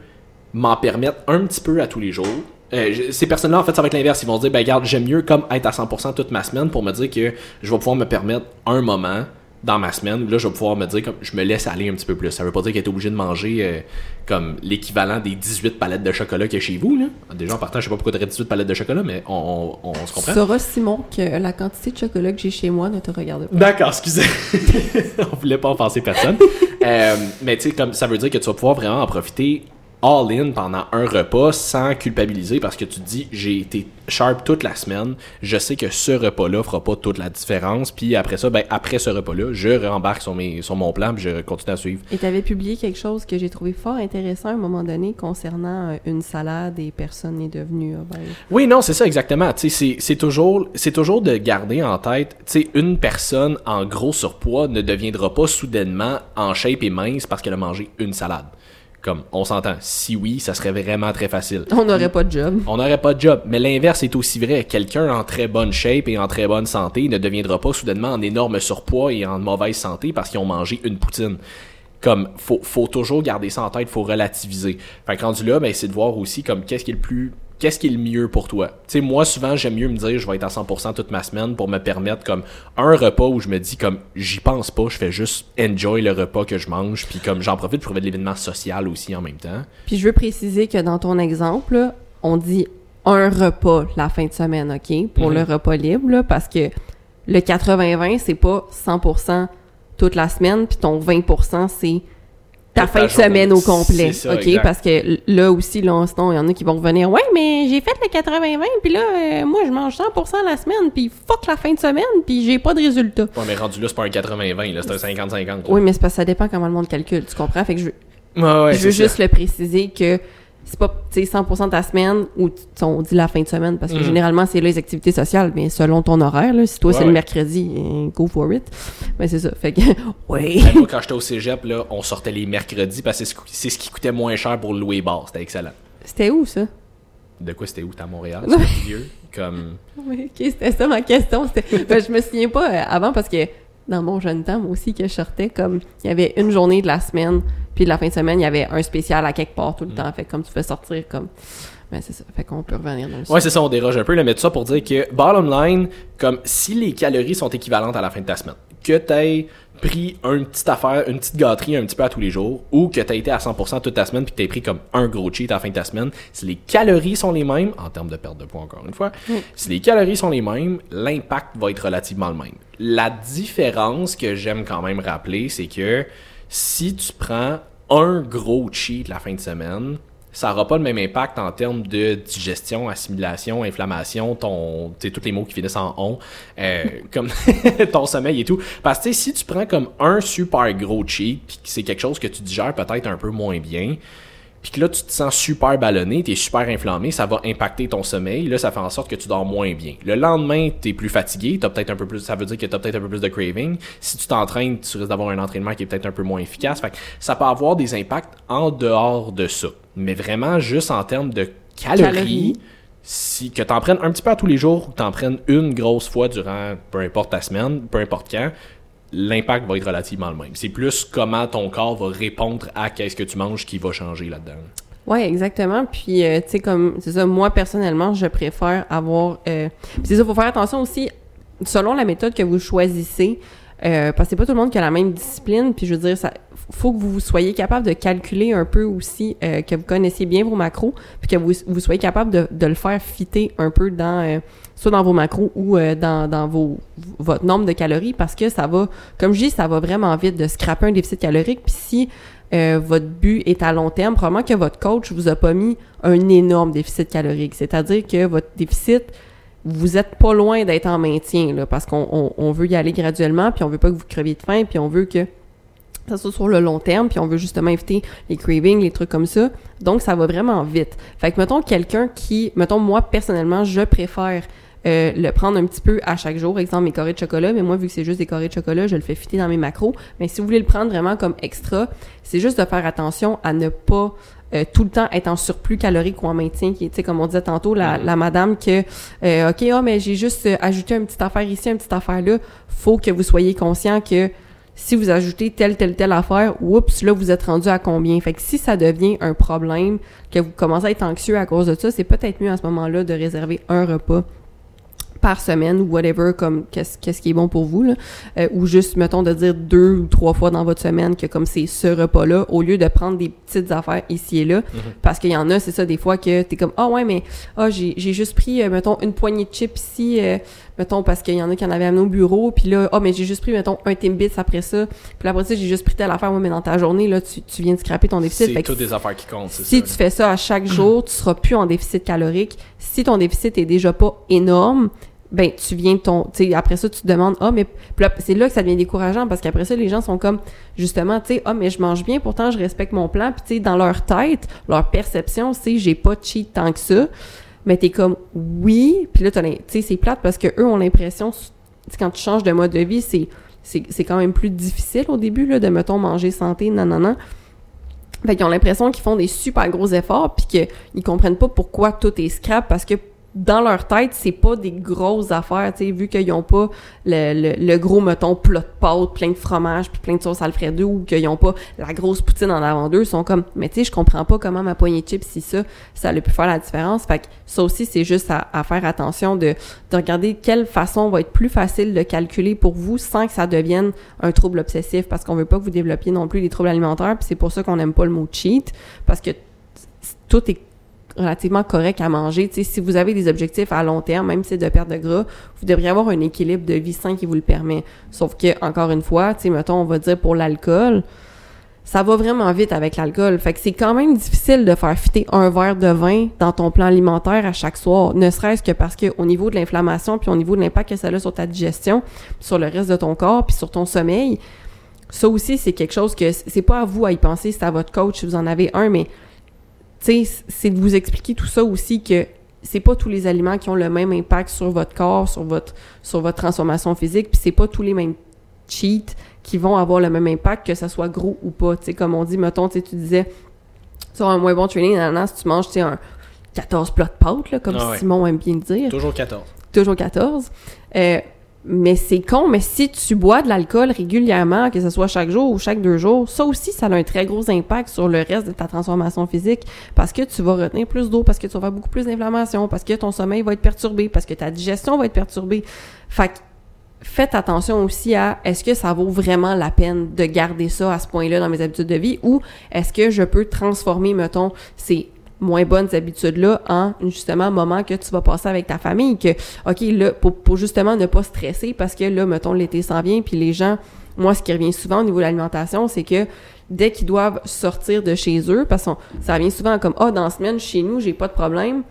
m'en permettre un petit peu à tous les jours. Euh, ces personnes-là, en fait, ça va être l'inverse. Ils vont se dire, ben, regarde, j'aime mieux comme être à 100% toute ma semaine pour me dire que je vais pouvoir me permettre un moment dans ma semaine où là, je vais pouvoir me dire, comme, je me laisse aller un petit peu plus. Ça veut pas dire qu'être obligé de manger euh, comme l'équivalent des 18 palettes de chocolat qu'il y a chez vous, là. Déjà, en partant, je sais pas pourquoi tu 18 palettes de chocolat, mais on, on, on se comprend. sauras, Simon, que la quantité de chocolat que j'ai chez moi ne te regarde pas. D'accord, excusez. On voulait pas offenser personne. Euh, mais tu sais, comme ça veut dire que tu vas pouvoir vraiment en profiter all-in pendant un repas sans culpabiliser parce que tu te dis j'ai été sharp toute la semaine, je sais que ce repas-là fera pas toute la différence, puis après ça, ben après ce repas-là, je rembarque sur, mes, sur mon plan puis je continue à suivre. Et tu avais publié quelque chose que j'ai trouvé fort intéressant à un moment donné concernant euh, une salade et personne n'est devenu obèse. Oui, non, c'est ça exactement. C'est- c'est toujours, c'est toujours de garder en tête, tu une personne en gros surpoids ne deviendra pas soudainement en shape et mince parce qu'elle a mangé une salade. Comme, on s'entend. Si oui, ça serait vraiment très facile. On n'aurait pas de job. On n'aurait pas de job. Mais l'inverse est aussi vrai. Quelqu'un en très bonne shape et en très bonne santé ne deviendra pas soudainement en énorme surpoids et en mauvaise santé parce qu'ils ont mangé une poutine. Comme, faut, faut toujours garder ça en tête, faut relativiser. Fait que rendu là, ben, c'est de voir aussi comme qu'est-ce qui est le plus, qu'est-ce qui est le mieux pour toi? Tu sais, moi, souvent, j'aime mieux me dire, je vais être à 100% toute ma semaine pour me permettre comme un repas où je me dis comme, j'y pense pas, je fais juste enjoy le repas que je mange, puis comme j'en profite pour trouver de l'événement social aussi en même temps. Puis je veux préciser que dans ton exemple, on dit un repas la fin de semaine, OK? Pour Mhm. le repas libre, là, parce que le 80-20, c'est pas 100% toute la semaine, puis ton 20%, c'est ta fin de semaine journée. au complet, ça, OK? exact. Parce que là aussi, là, il y en a qui vont revenir, « Ouais, mais j'ai fait le 80-20, puis là, euh, moi, je mange 100% la semaine, puis fuck la fin de semaine, puis j'ai pas de résultat. Ouais, mais rendu là, c'est pas un 80-20, là, c'est un 50-50. » Oui, mais c'est parce que ça dépend comment le monde calcule, tu comprends? Fait que je veux, Ouais, ouais, je veux ça. juste le préciser que c'est pas tu sais, 100% de ta semaine ou on dit la fin de semaine parce que Mhm. généralement c'est là les activités sociales mais selon ton horaire là, si toi Ouais, c'est ouais. le mercredi eh, go for it mais c'est ça fait que ouais moi, quand j'étais au cégep, là, on sortait les mercredis parce que c'est ce- qui coûtait moins cher pour louer bar. C'était excellent. c'était où ça? De quoi c'était où? À Montréal? Vieux? Comme... Oui, ok c'était ça ma question ben, je me souviens pas euh, avant parce que dans mon jeune temps moi aussi que je sortais comme il y avait une journée de la semaine puis de la fin de semaine il y avait un spécial à quelque part tout le Mm. temps fait comme tu fais sortir comme ben c'est ça fait qu'on peut revenir dans le Ouais, c'est ça, on déroge un peu, là, mais tout ça pour dire que, bottom line, comme si les calories sont équivalentes à la fin de ta semaine, que t'aies pris une petite affaire, une petite gâterie un petit peu à tous les jours, ou que t'as été à 100% toute ta semaine puis que t'aies pris comme un gros cheat à la fin de ta semaine, si les calories sont les mêmes, en termes de perte de poids encore une fois, si les calories sont les mêmes, l'impact va être relativement le même. La différence que j'aime quand même rappeler, c'est que si tu prends un gros cheat la fin de semaine, ça n'aura pas le même impact en termes de digestion, assimilation, inflammation, ton, tu sais, tous les mots qui finissent en on, euh, comme ton sommeil et tout. Parce que si tu prends comme un super gros cheat, puis c'est quelque chose que tu digères peut-être un peu moins bien, puis que là tu te sens super ballonné, t'es super inflammé, ça va impacter ton sommeil, là ça fait en sorte que tu dors moins bien. Le lendemain, t'es plus fatigué, t'as peut-être un peu plus, ça veut dire que t'as peut-être un peu plus de craving. Si tu t'entraînes, tu risques d'avoir un entraînement qui est peut-être un peu moins efficace. Fait que ça peut avoir des impacts en dehors de ça. Mais vraiment juste en termes de calories, Calories. si que t'en prennes un petit peu à tous les jours ou que t'en prennes une grosse fois durant peu importe ta semaine, peu importe quand, l'impact va être relativement le même. C'est plus comment ton corps va répondre à qu'est-ce que tu manges qui va changer là-dedans. Ouais, exactement. Puis, euh, tu sais, comme, c'est ça, moi, personnellement, je préfère avoir... Euh, c'est ça, faut faire attention aussi, selon la méthode que vous choisissez, euh, parce que c'est pas tout le monde qui a la même discipline, puis je veux dire, ça faut que vous soyez capable de calculer un peu aussi, euh, que vous connaissiez bien vos macros, puis que vous, soyez capable de le faire fitter un peu dans... soit dans vos macros ou euh, dans, dans vos, votre nombre de calories, parce que ça va, comme je dis, ça va vraiment vite de scraper un déficit calorique, puis si euh, votre but est à long terme, probablement que votre coach vous a pas mis un énorme déficit calorique. C'est-à-dire que votre déficit, vous êtes pas loin d'être en maintien, là, parce qu'on on, on veut y aller graduellement, puis on veut pas que vous creviez de faim, puis on veut que ça soit sur le long terme, puis on veut justement éviter les cravings, les trucs comme ça. Donc, ça va vraiment vite. Fait que, mettons, quelqu'un qui, mettons, moi, personnellement, je préfère euh, le prendre un petit peu à chaque jour, exemple mes carrés de chocolat, mais moi, vu que c'est juste des carrés de chocolat, je le fais fitter dans mes macros. Mais si vous voulez le prendre vraiment comme extra, c'est juste de faire attention à ne pas euh, tout le temps être en surplus calorique ou en maintien, qui est, tu sais, comme on disait tantôt, la, la madame que, euh, OK, ah, mais j'ai juste euh, ajouté une petite affaire ici, une petite affaire là, faut que vous soyez conscient que si vous ajoutez telle, telle, telle affaire, oups, là, vous êtes rendu à combien? Fait que si ça devient un problème, que vous commencez à être anxieux à cause de ça, c'est peut-être mieux à ce moment-là de réserver un repas par semaine ou whatever comme qu'est-ce qu'est-ce qui est bon pour vous là. Euh, ou juste mettons de dire deux ou trois fois dans votre semaine que comme c'est ce repas là au lieu de prendre des petites affaires ici et là. Parce qu'il y en a c'est ça des fois que t'es comme ah ouais mais ah j'ai j'ai juste pris euh, mettons une poignée de chips ici euh, mettons parce qu'il y en a qui en avaient amené au bureau puis là ah mais j'ai juste pris mettons un Timbits après ça. Puis après ça j'ai juste pris telle affaire ouais, mais dans ta journée là tu, tu viens de scraper ton déficit. C'est toutes des affaires qui comptent, c'est si ça. tu fais ça à chaque jour, tu seras plus en déficit calorique. Si ton déficit est déjà pas énorme, ben tu viens ton tu après ça tu te demandes ah mais puis là, c'est là que ça devient décourageant parce qu'après ça les gens sont comme justement tu sais ah mais je mange bien pourtant je respecte mon plan puis tu sais dans leur tête leur perception c'est j'ai pas cheat tant que ça. Mais t'es comme oui puis là tu sais c'est plate parce que eux ont l'impression quand tu changes de mode de vie c'est c'est c'est quand même plus difficile au début là de mettons manger santé non non non fait qu'ils ont l'impression qu'ils font des super gros efforts puis qu'ils comprennent pas pourquoi tout est scrap parce que dans leur tête, c'est pas des grosses affaires, tu sais, vu qu'ils ont pas le, le, le gros, mettons, plat de pâtes, plein de fromage, puis plein de sauce Alfredo, ou qu'ils ont pas la grosse poutine en avant d'eux, ils sont comme, mais tu sais, je comprends pas comment ma poignée de chips, si ça, ça a pu faire la différence. Fait que ça aussi, c'est juste à, à faire attention de, de regarder quelle façon va être plus facile de calculer pour vous sans que ça devienne un trouble obsessif, parce qu'on veut pas que vous développiez non plus des troubles alimentaires, puis c'est pour ça qu'on n'aime pas le mot cheat, parce que tout est relativement correct à manger. Si vous avez des objectifs à long terme, même si c'est de perte de gras, vous devriez avoir un équilibre de vie sain qui vous le permet. Sauf que, encore une fois, tu mettons, on va dire pour l'alcool, ça va vraiment vite avec l'alcool. Fait que c'est quand même difficile de faire fitter un verre de vin dans ton plan alimentaire à chaque soir, ne serait-ce que parce que au niveau de l'inflammation puis au niveau de l'impact que ça a sur ta digestion, sur le reste de ton corps, puis sur ton sommeil, ça aussi c'est quelque chose que c'est pas à vous à y penser, c'est à votre coach si vous en avez un, mais c'est de vous expliquer tout ça aussi que c'est pas tous les aliments qui ont le même impact sur votre corps, sur votre sur votre transformation physique, puis c'est pas tous les mêmes cheats qui vont avoir le même impact que ça soit gros ou pas. Tu sais, comme on dit, mettons, tu sais, tu disais sur un moins bon training, nanana, si tu manges, tu un 14 plats de pâtes, là, comme Ah ouais. Simon aime bien dire Toujours 14. toujours 14. Euh, mais c'est con, mais si tu bois de l'alcool régulièrement, que ce soit chaque jour ou chaque deux jours, ça aussi, ça a un très gros impact sur le reste de ta transformation physique parce que tu vas retenir plus d'eau, parce que tu vas avoir beaucoup plus d'inflammation, parce que ton sommeil va être perturbé, parce que ta digestion va être perturbée. Fait que faites attention aussi à est-ce que ça vaut vraiment la peine de garder ça à ce point-là dans mes habitudes de vie ou est-ce que je peux transformer, mettons, ces moins bonnes habitudes-là en justement moment que tu vas passer avec ta famille que OK là pour, pour justement ne pas stresser parce que là mettons l'été s'en vient puis les gens moi ce qui revient souvent au niveau de l'alimentation c'est que dès qu'ils doivent sortir de chez eux, parce que ça revient souvent comme ah dans la semaine chez nous j'ai pas de problème,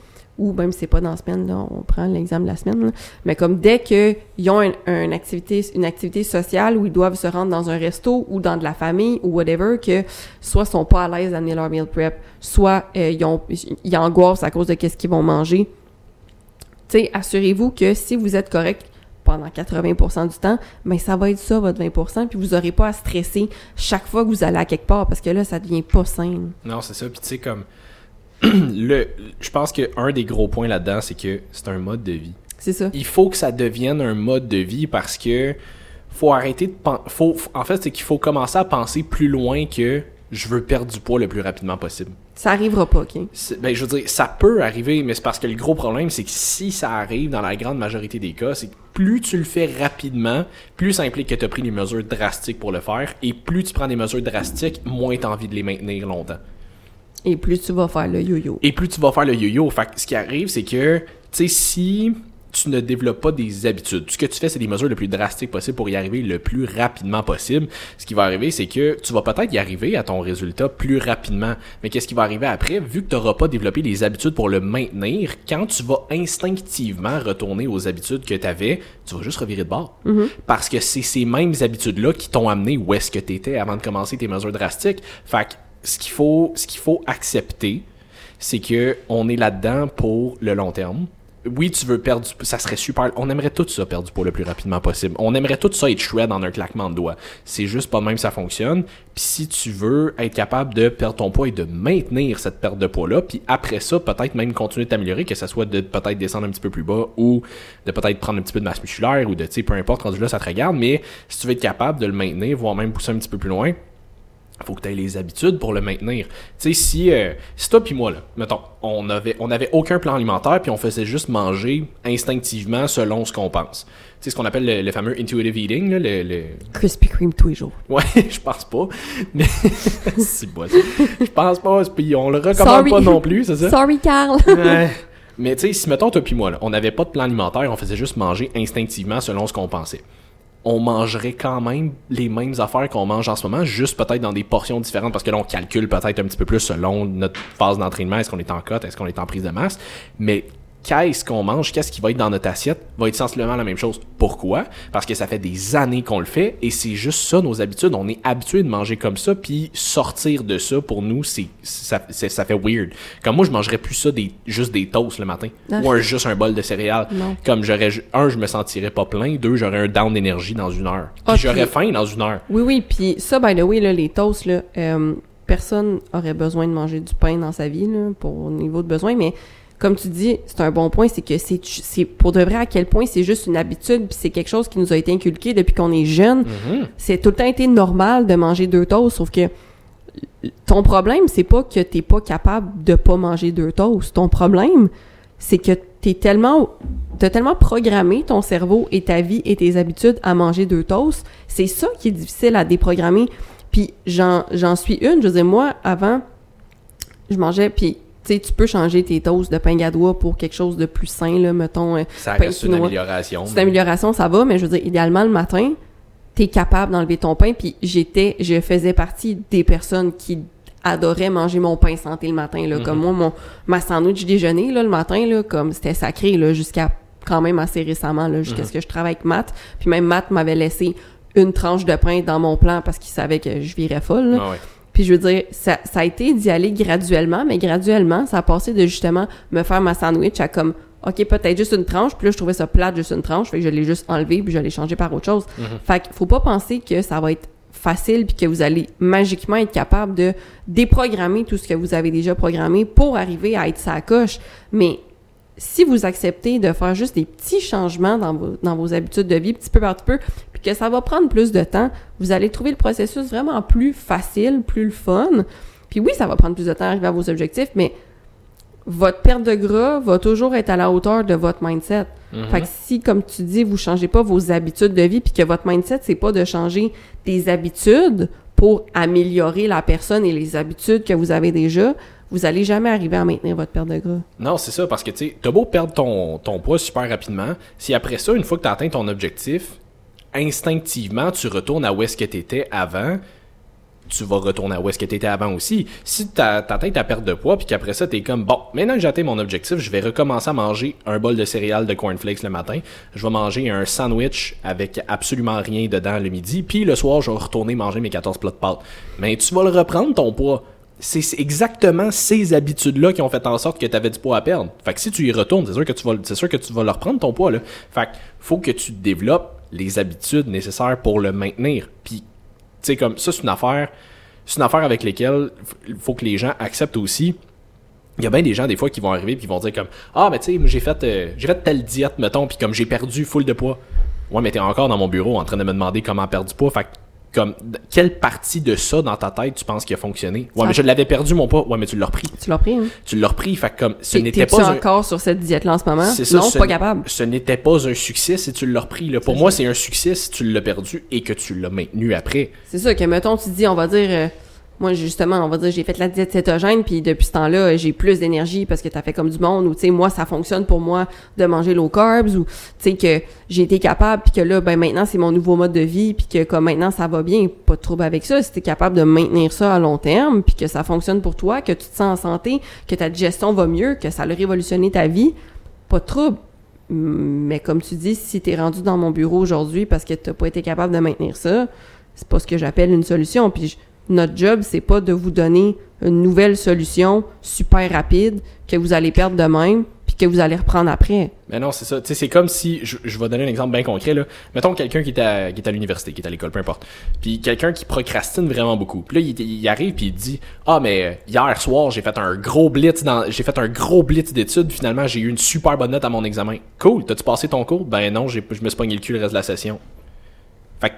ou même si c'est pas dans la semaine on prend l'exemple de la semaine, mais comme dès qu'ils ont activité une activité sociale où ils doivent se rendre dans un resto ou dans de la famille ou whatever, que soit sont pas à l'aise d'amener leur meal prep, soit euh, ils ont ils angoissent à cause de qu'est-ce qu'ils vont manger. Tu sais, assurez-vous que si vous êtes correct pendant 80% du temps, ben ça va être ça votre 20%, puis vous aurez pas à stresser chaque fois que vous allez à quelque part parce que là ça devient pas sain. Non, c'est ça. Puis tu sais, comme. le, je pense qu'un des gros points là-dedans, c'est que c'est un mode de vie. C'est ça. Il faut que ça devienne un mode de vie parce que faut arrêter de faut En fait, c'est qu'il faut commencer à penser plus loin que je veux perdre du poids le plus rapidement possible. Ça arrivera pas, OK? Ben, je veux dire, ça peut arriver, mais c'est parce que le gros problème, c'est que si ça arrive dans la grande majorité des cas, c'est que plus tu le fais rapidement, plus ça implique que tu as pris des mesures drastiques pour le faire, et plus tu prends des mesures drastiques, moins tu as envie de les maintenir longtemps. Et plus tu vas faire le yo-yo. Et plus tu vas faire le yo-yo. Fait que ce qui arrive, c'est que, tu sais, si tu ne développes pas des habitudes, ce que tu fais, c'est des mesures le plus drastiques possible pour y arriver le plus rapidement possible. Ce qui va arriver, c'est que tu vas peut-être y arriver à ton résultat plus rapidement. Mais qu'est-ce qui va arriver après? Vu que tu n'auras pas développé les habitudes pour le maintenir, quand tu vas instinctivement retourner aux habitudes que tu avais, tu vas juste revirer de bord. Parce que c'est ces mêmes habitudes-là qui t'ont amené où est-ce que tu étais avant de commencer tes mesures drastiques. Fait que ce qu'il faut, ce qu'il faut accepter, c'est que on est là-dedans pour le long terme. Oui, tu veux perdre du ça serait super. On aimerait tout ça perdre du poids le plus rapidement possible. On aimerait tout ça être shred en un claquement de doigts. C'est juste pas de même ça fonctionne. Puis si tu veux être capable de perdre ton poids et de maintenir cette perte de poids là, puis après ça peut-être même continuer de t'améliorer, que ça soit de peut-être descendre un petit peu plus bas ou de peut-être prendre un petit peu de masse musculaire ou de tu sais peu importe rendu là ça te regarde, mais si tu veux être capable de le maintenir, voire même pousser un petit peu plus loin, faut que tu aies les habitudes pour le maintenir. Tu sais, si, euh, si toi puis moi, là, mettons, on avait, on avait aucun plan alimentaire puis on faisait juste manger instinctivement selon ce qu'on pense. Tu sais, ce qu'on appelle le, le fameux intuitive eating, là, le, le- Krispy Kreme tous les jours. Ouais, je pense pas. Mais, c'est bon. Je pense pas, puis on le recommande Sorry. pas non plus, c'est ça? Sorry, Carl! Ouais. Mais tu sais, si mettons toi puis moi, là, on n'avait pas de plan alimentaire, on faisait juste manger instinctivement selon ce qu'on pensait. On mangerait quand même les mêmes affaires qu'on mange en ce moment, juste peut-être dans des portions différentes, parce que là, on calcule peut-être un petit peu plus selon notre phase d'entraînement, est-ce qu'on est en cote, est-ce qu'on est en prise de masse? Mais qu'est-ce qu'on mange, qu'est-ce qui va être dans notre assiette, va être sensiblement la même chose. Pourquoi? Parce que ça fait des années qu'on le fait et c'est juste ça nos habitudes. On est habitué de manger comme ça, puis sortir de ça, pour nous, c'est ça, ça fait weird. Comme moi, je mangerais plus ça des, juste des toasts le matin Ah. ou un, juste un bol de céréales. Non. Comme j'aurais, un, je me sentirais pas plein, deux, j'aurais un down d'énergie dans une heure. Puis Ah, j'aurais faim dans une heure. Oui, oui, puis ça, by the way, là, les toasts, là, euh, personne aurait besoin de manger du pain dans sa vie, là, pour au niveau de besoin, mais comme tu dis, c'est un bon point, c'est que c'est, c'est pour de vrai à quel point c'est juste une habitude, puis c'est quelque chose qui nous a été inculqué depuis qu'on est jeune. Mhm. C'est tout le temps été normal de manger deux toasts, sauf que ton problème, c'est pas que t'es pas capable de pas manger deux toasts. Ton problème, c'est que t'es tellement, t'as tellement programmé ton cerveau et ta vie et tes habitudes à manger deux toasts. C'est ça qui est difficile à déprogrammer. Puis j'en, j'en suis une. Je veux dire, moi, avant, je mangeais, puis sais, tu peux changer tes toasts de pain gadois pour quelque chose de plus sain, là, mettons, euh, Ça pain reste une amélioration. c'est une amélioration, ça va, mais je veux dire, idéalement, le matin, t'es capable d'enlever ton pain, puis j'étais, je faisais partie des personnes qui adoraient manger mon pain santé le matin, là. Comme moi, mon, ma sandwich déjeuner, là, le matin, là, comme c'était sacré, là, jusqu'à quand même assez récemment, là, jusqu'à ce que je travaille avec Matt. Puis même Matt m'avait laissé une tranche de pain dans mon plan parce qu'il savait que je virais folle, là. Ah ouais. Puis je veux dire, ça, ça a été d'y aller graduellement, mais graduellement, ça a passé de justement me faire ma sandwich à comme, OK, peut-être juste une tranche, puis là, je trouvais ça plate, juste une tranche, fait que je l'ai juste enlevé, puis je l'ai changé par autre chose. Fait qu'il faut pas penser que ça va être facile, puis que vous allez magiquement être capable de déprogrammer tout ce que vous avez déjà programmé pour arriver à être sa coche. Mais si vous acceptez de faire juste des petits changements dans vos, dans vos habitudes de vie, petit peu par petit peu, que ça va prendre plus de temps, vous allez trouver le processus vraiment plus facile, plus le fun. Puis oui, ça va prendre plus de temps à arriver à vos objectifs, mais votre perte de gras va toujours être à la hauteur de votre mindset. Fait que si, comme tu dis, vous changez pas vos habitudes de vie, puis que votre mindset, c'est pas de changer des habitudes pour améliorer la personne et les habitudes que vous avez déjà, vous allez jamais arriver à maintenir votre perte de gras. Non, c'est ça, parce que tu sais, t'as beau perdre ton, ton poids super rapidement, si après ça, une fois que t'as atteint ton objectif, instinctivement, tu retournes à où est-ce que t'étais avant, tu vas retourner à où est-ce que tu étais avant aussi. Si ta, ta tête perte de poids, puis qu'après ça, tu es comme, bon, maintenant que j'ai atteint mon objectif, je vais recommencer à manger un bol de céréales de cornflakes le matin. Je vais manger un sandwich avec absolument rien dedans le midi, puis le soir, je vais retourner manger mes 14 plats de pâtes. Mais tu vas le reprendre, ton poids c'est exactement ces habitudes-là qui ont fait en sorte que tu avais du poids à perdre. Fait que si tu y retournes, c'est sûr que tu vas, c'est sûr que tu vas leur prendre ton poids, là. Fait faut que tu développes les habitudes nécessaires pour le maintenir. Puis, tu comme ça, c'est une affaire, c'est une affaire avec laquelle il faut que les gens acceptent aussi. Il y a bien des gens, des fois, qui vont arriver puis qui vont dire comme, ah, mais tu sais, j'ai fait, euh, j'ai fait telle diète, mettons, puis comme j'ai perdu full de poids. Ouais, mais t'es encore dans mon bureau en train de me demander comment perdre du poids. Fait comme quelle partie de ça dans ta tête tu penses qui a fonctionné? Ouais mais je l'avais perdu mon poids ouais mais tu l'as repris. Tu l'as pris hein? tu l'as repris fait comme ce n'était pas un... encore sur cette diète là en ce moment? Ça, non pas capable. ce n'était pas un succès si tu l'as repris là. pour moi c'est un succès si tu l'as perdu et que tu l'as maintenu après. C'est ça que mettons tu dis on va dire euh, moi justement on va dire j'ai fait la diète cétogène puis depuis ce temps-là j'ai plus d'énergie parce que t'as fait comme du monde ou tu sais moi ça fonctionne pour moi de manger low carbs ou tu sais que j'ai été capable puis que là ben maintenant c'est mon nouveau mode de vie puis que comme maintenant ça va bien pas de trouble avec ça. Si t'es capable de maintenir ça à long terme puis que ça fonctionne pour toi que tu te sens en santé que ta digestion va mieux que ça a révolutionné ta vie pas de trouble. Mais comme tu dis si t'es rendu dans mon bureau aujourd'hui parce que t'as pas été capable de maintenir ça c'est pas ce que j'appelle une solution puis notre job, c'est pas de vous donner une nouvelle solution super rapide que vous allez perdre de même puis que vous allez reprendre après. Mais non, c'est ça. C'est comme si je, vais donner un exemple bien concret là. Mettons quelqu'un qui est à à l'université, qui est à l'école, peu importe. Puis quelqu'un qui procrastine vraiment beaucoup. Puis là, il, arrive puis il dit "Ah mais hier soir, j'ai fait un gros blitz dans j'ai fait un gros blitz d'études, finalement, j'ai eu une super bonne note à mon examen." Cool, t'as-tu passé ton cours? Ben non, je me suis pogné le cul le reste de la session. Fait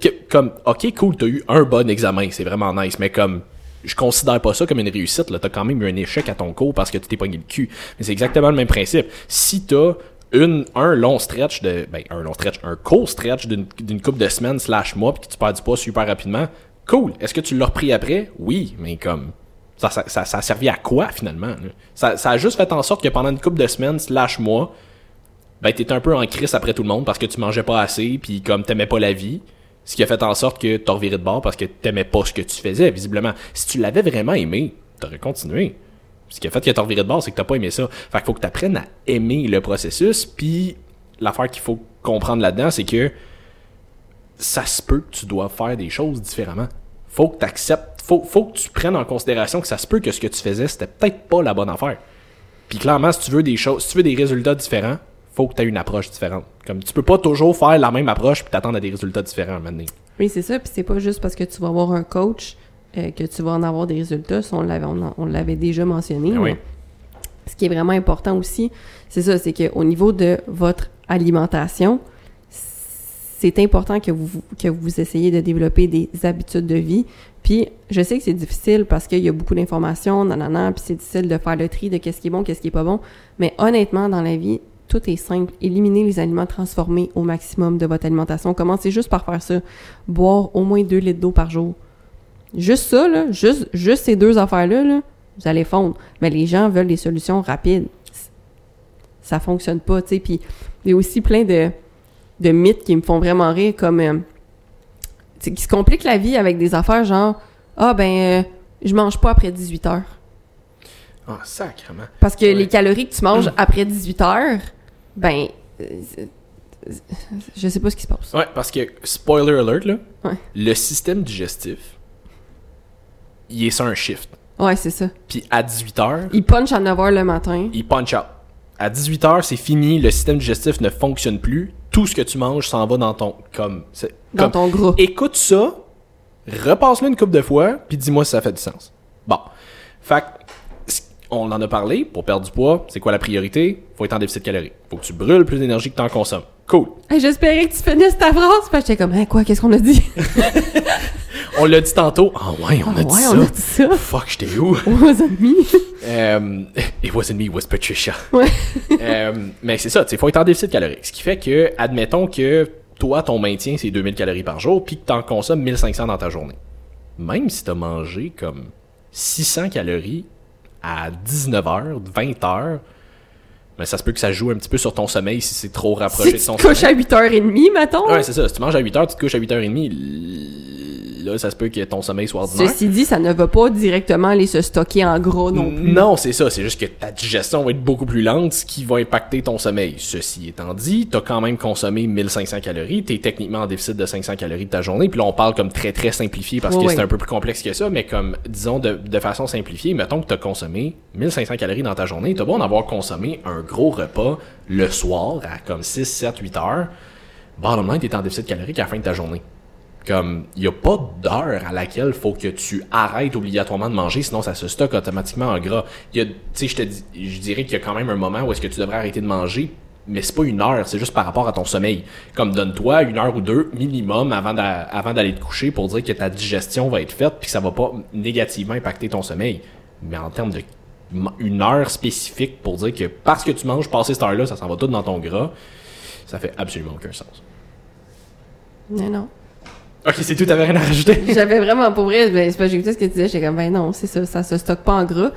que, comme, ok, cool, t'as eu un bon examen, c'est vraiment nice, mais comme, je considère pas ça comme une réussite, là. T'as quand même eu un échec à ton cours parce que tu t'es pogné le cul. Mais c'est exactement le même principe. Si t'as une, un long stretch de, ben, un long stretch, un court stretch d'une coupe de semaines slash mois pis que tu perds du poids super rapidement, cool. Est-ce que tu l'as repris après? Oui, mais comme, ça, ça, ça, a servi à quoi finalement? Ça, ça a juste fait en sorte que pendant une coupe de semaines slash mois, ben t'étais un peu en crise après tout le monde parce que tu mangeais pas assez puis comme t'aimais pas la vie. Ce qui a fait en sorte que t'as reviré de bord parce que t'aimais pas ce que tu faisais, visiblement. Si tu l'avais vraiment aimé, t'aurais continué. Ce qui a fait que t'as reviré de bord, c'est que t'as pas aimé ça. Fait qu'il faut que t'apprennes à aimer le processus, puis l'affaire qu'il faut comprendre là-dedans, c'est que ça se peut que tu dois faire des choses différemment. Faut que t'acceptes, faut, faut que tu prennes en considération que ça se peut que ce que tu faisais, c'était peut-être pas la bonne affaire. Puis clairement, si tu veux des choses, si tu veux des résultats différents, faut que tu aies une approche différente. Comme tu peux pas toujours faire la même approche puis t'attendre à des résultats différents maintenant. Oui, c'est ça. Puis c'est pas juste parce que tu vas avoir un coach euh, que tu vas en avoir des résultats. on l'avait, on, l'avait déjà mentionné. Ben oui. Ce qui est vraiment important aussi, c'est ça, c'est qu'au niveau de votre alimentation, c'est important que vous, que vous essayiez de développer des habitudes de vie. Puis, je sais que c'est difficile parce qu'il y a beaucoup d'informations, nanana, puis c'est difficile de faire le tri de qu'est-ce qui est bon, qu'est-ce qui est pas bon. Mais honnêtement, dans la vie, tout est simple. Éliminez les aliments transformés au maximum de votre alimentation. Commencez juste par faire ça. Boire au moins 2 litres d'eau par jour. Juste ça, là, juste, juste ces deux affaires-là, là, vous allez fondre. Mais les gens veulent des solutions rapides. Ça fonctionne pas, tu sais. Puis il y a aussi plein de, de mythes qui me font vraiment rire, comme... Euh, qui se compliquent la vie avec des affaires genre « Ah, ben, euh, je mange pas après 18 heures. » Ah, sacrement. Parce que les calories que tu manges après 18 heures, ben, je sais pas ce qui se passe. Ouais, parce que, spoiler alert, là, le système digestif, il est sur un shift. Ouais, c'est ça. Puis à 18h... Il punch à 9h le matin. Il punch out. À 18h, c'est fini, le système digestif ne fonctionne plus. Tout ce que tu manges s'en va dans ton... Comme, dans ton gros. Écoute ça, repasse-le une couple de fois, puis dis-moi si ça fait du sens. Bon. Fait on en a parlé, pour perdre du poids, c'est quoi la priorité? Faut être en déficit calorique. Faut que tu brûles plus d'énergie que tu en consommes. Cool. J'espérais que tu finisses ta phrase, parce que j'étais comme, hein, quoi, qu'est-ce qu'on a dit? on l'a dit tantôt. Ah ouais, on, a, ah dit ouais, ça. on a dit ça. Fuck, j'étais où? It wasn't me. Euh, it wasn't me, it was Patricia. Ouais. Euh, mais c'est ça, tu faut être en déficit calorique. Ce qui fait que, admettons que toi, ton maintien, c'est 2000 calories par jour, puis que tu en consommes 1500 dans ta journée. Même si tu as mangé comme 600 calories à 19h, 20h, mais ça se peut que ça joue un petit peu sur ton sommeil si c'est trop rapproché si de ton sommeil. tu te couches à 8h30, mettons. Ouais, c'est ça. Si tu manges à 8h, tu te couches à 8h30, là, ça se peut que ton sommeil soit ordinaire. Ceci dit, ça ne va pas directement aller se stocker en gros non plus. Non, c'est ça. C'est juste que ta digestion va être beaucoup plus lente, ce qui va impacter ton sommeil. Ceci étant dit, t'as quand même consommé 1500 calories. T'es techniquement en déficit de 500 calories de ta journée. Puis là, on parle comme très, très simplifié parce que c'est un peu plus complexe que ça. Mais comme, disons, de, de façon simplifiée, mettons que t'as consommé 1500 calories dans ta journée. T'as beau en avoir consommé un gros repas le soir à comme 6, 7, 8 heures. Bottom line, t'es en déficit calorique à la fin de ta journée. Comme, il n'y a pas d'heure à laquelle faut que tu arrêtes obligatoirement de manger, sinon ça se stocke automatiquement en gras. Il tu sais, je te dirais qu'il y a quand même un moment où est-ce que tu devrais arrêter de manger, mais c'est pas une heure, c'est juste par rapport à ton sommeil. Comme donne-toi une heure ou deux minimum avant d'a- avant d'aller te coucher pour dire que ta digestion va être faite puis que ça va pas négativement impacter ton sommeil. Mais en termes de une heure spécifique pour dire que parce que tu manges passé cette heure-là, ça s'en va tout dans ton gras, ça fait absolument aucun sens. Mais non. Ok, c'est tout, t'avais rien à rajouter? J'avais vraiment, pour vrai, ben, c'est que j'écoutais ce que tu disais, j'étais comme, ben non, c'est ça, ça se stocke pas en gras.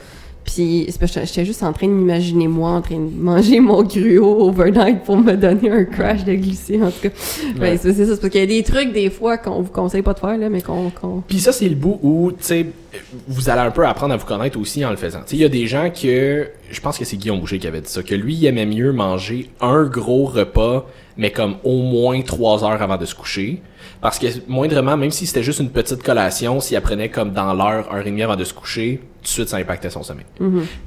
Puis, c'est parce que j'étais juste en train de m'imaginer moi en train de manger mon gruau overnight pour me donner un crash de glycée, en tout cas. Ben, Ouais. c'est c'est ça, c'est parce qu'il y a des trucs, des fois, qu'on vous conseille pas de faire, là, mais qu'on, qu'on... Puis ça, c'est le bout où, tu sais, vous allez un peu apprendre à vous connaître aussi en le faisant. Tu sais, il y a des gens que, je pense que c'est Guillaume Boucher qui avait dit ça, que lui, il aimait mieux manger un gros repas, mais comme au moins trois heures avant de se coucher. Parce que, moindrement, même si c'était juste une petite collation, s'il apprenait comme dans l'heure, heure et demie avant de se coucher, tout de suite, ça impactait son sommeil.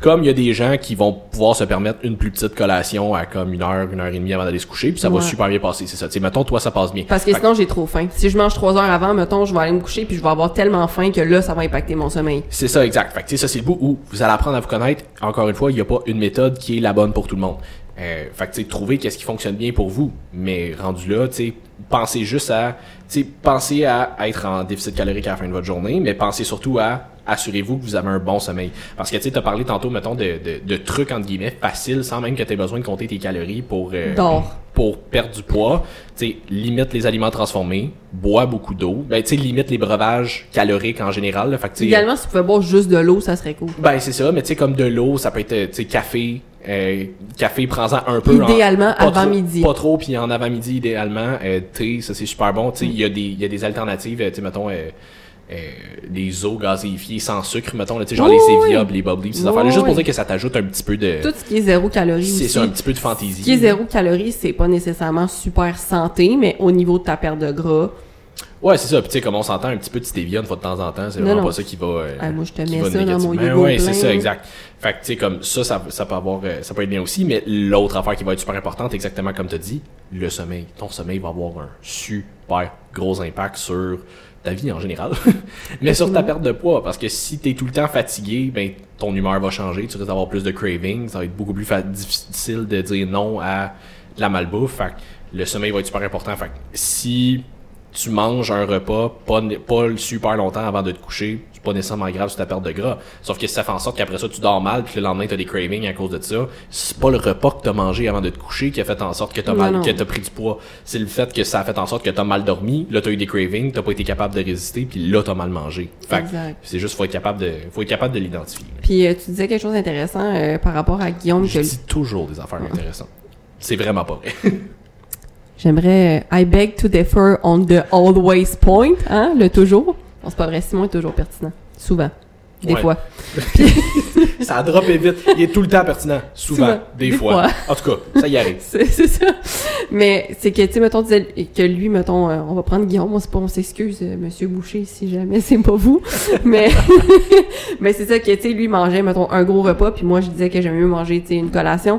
Comme il y a des gens qui vont pouvoir se permettre une plus petite collation à comme une heure, une heure et demie avant d'aller se coucher, puis ça va super bien passer, c'est ça. Tu sais, mettons, toi, ça passe bien. Parce que Fait sinon, j'ai trop faim. Si je mange trois heures avant, mettons, je vais aller me coucher puis je vais avoir tellement faim que là, ça va impacter mon sommeil. C'est ça, exact. Fait que, tu sais, ça, c'est le bout où vous allez apprendre à vous connaître. Encore une fois, il n'y a pas une méthode qui est la bonne pour tout le monde. Euh, fait que, tu sais, trouver qu'est-ce qui fonctionne bien pour vous. Mais rendu là, tu pensez juste à, tu pensez à être en déficit calorique à la fin de votre journée, mais pensez surtout à assurez-vous que vous avez un bon sommeil. Parce que, tu sais, t'as parlé tantôt, mettons, de, de, de trucs, entre guillemets, faciles, sans même que tu aies besoin de compter tes calories pour... euh, pour perdre du poids, tu sais, limite les aliments transformés, bois beaucoup d'eau, ben, tu sais, limite les breuvages caloriques en général, là. Fait que, Idéalement, si tu pouvais boire juste de l'eau, ça serait cool. ben c'est ça, mais tu sais comme de l'eau, ça peut être euh, tu sais café, euh, café prends-en un peu en- Idéalement, pas avant trop- midi. Pas trop puis en avant-midi idéalement, euh, thé, ça c'est super bon, il y a des y a des alternatives, euh, tu sais mettons euh, euh, des eaux gazéifiées sans sucre, mettons, là, genre Oui, les oui. Eviab, les bubbly, ces Oui, affaires-là, juste pour oui. dire que ça t'ajoute un petit peu de... Tout ce qui est zéro calorie C'est ça, un petit peu de Ce qui est fantaisie. zéro calorie, c'est pas nécessairement super santé, mais au niveau de ta perte de gras, Ouais, c'est ça, puis tu sais, comme on s'entend, un petit peu de stevia une fois de temps en temps, c'est vraiment non. pas ça qui va... euh, Ah, moi, je te mets ça dans mon yogourt Ouais, c'est ça, exact. Fait que, tu sais, comme ça, ça, ça peut avoir, euh, ça peut être bien aussi, mais l'autre affaire qui va être super importante, exactement comme tu dit, le sommeil. Ton sommeil va avoir un super gros impact sur ta vie en général, mais sur ta perte de poids, parce que si t'es tout le temps fatigué, ben, ton humeur va changer, tu risques d'avoir plus de cravings, ça va être beaucoup plus difficile de dire non à la malbouffe, fait que le sommeil va être super important, fait que si tu manges un repas pas, pas super longtemps avant de te coucher, c'est pas nécessairement grave sur ta perte de gras. Sauf que si ça fait en sorte qu'après ça, tu dors mal, puis le lendemain, t'as des cravings à cause de ça, c'est pas le repas que t'as mangé avant de te coucher qui a fait en sorte que t'as mal, non. que t'as pris du poids. C'est le fait que ça a fait en sorte que t'as mal dormi, là t'as eu des cravings, t'as pas été capable de résister, puis là t'as mal mangé. Fait c'est juste, faut être capable de, faut être capable de l'identifier. Puis euh, tu disais quelque chose d'intéressant euh, par rapport à Guillaume Je que dis toujours des affaires intéressantes. C'est vraiment pas vrai. j'aimerais euh, I beg to differ on the always point, hein, le toujours. Non, c'est pas vrai, Simon est toujours pertinent. Souvent. Des Ouais. fois. ça a droppé vite. Il est tout le temps pertinent. Souvent. Souvent. Des, Des fois. fois. En tout cas, ça y arrive. C'est c'est ça. Mais c'est que, tu sais, mettons, que lui, mettons, euh, on va prendre Guillaume, on, on s'excuse, euh, Monsieur Boucher, si jamais c'est pas vous. mais mais c'est ça que, tu sais, lui mangeait, mettons, un gros repas, puis moi, je disais que j'aimais mieux manger, tu sais, une collation.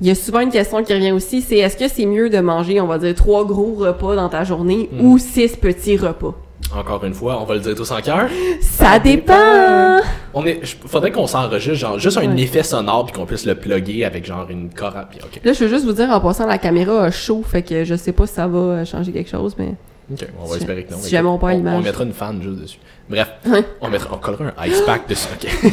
Il y a souvent une question qui revient aussi, c'est est-ce que c'est mieux de manger, on va dire, trois gros repas dans ta journée Hmm. ou six petits repas? Encore une fois, on va le dire tous en cœur. Ça dépend! On est, faudrait qu'on s'enregistre, genre, juste un effet sonore puis qu'on puisse le plugger avec genre une cora. Puis, ok. Là, je veux juste vous dire, en passant, la caméra a chaud, fait que je sais pas si ça va euh, changer quelque chose, mais... Ok, on va Si- espérer que non. si jamais on on, on mettra une fan juste dessus. Bref, on mettra, on collera un ice pack dessus. Ok.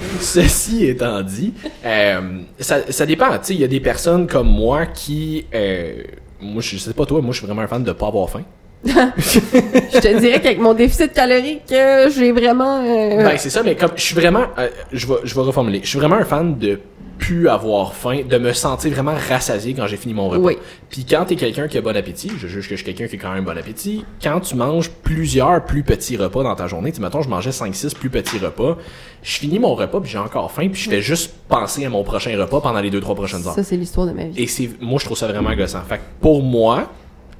Ceci étant dit, euh, ça, ça dépend. Tu sais, il y a des personnes comme moi qui, euh, moi, je sais pas toi, moi, je suis vraiment un fan de pas avoir faim. je te dirais qu'avec mon déficit calorique, euh, j'ai vraiment. euh, Ben, c'est ça, mais comme je suis vraiment. euh, je, vais, je vais reformuler. Je suis vraiment un fan de plus avoir faim, de me sentir vraiment rassasié quand j'ai fini mon repas. Oui. Puis quand t'es quelqu'un qui a bon appétit, je juge que je suis quelqu'un qui a quand même bon appétit, quand tu manges plusieurs plus petits repas dans ta journée, tu mettons, je mangeais 5-6 plus petits repas, je finis mon repas puis j'ai encore faim puis je fais juste penser à mon prochain repas pendant les 2-3 prochaines heures. ça, c'est l'histoire de ma vie. Et c'est, moi, je trouve ça vraiment gossant. Fait que pour moi,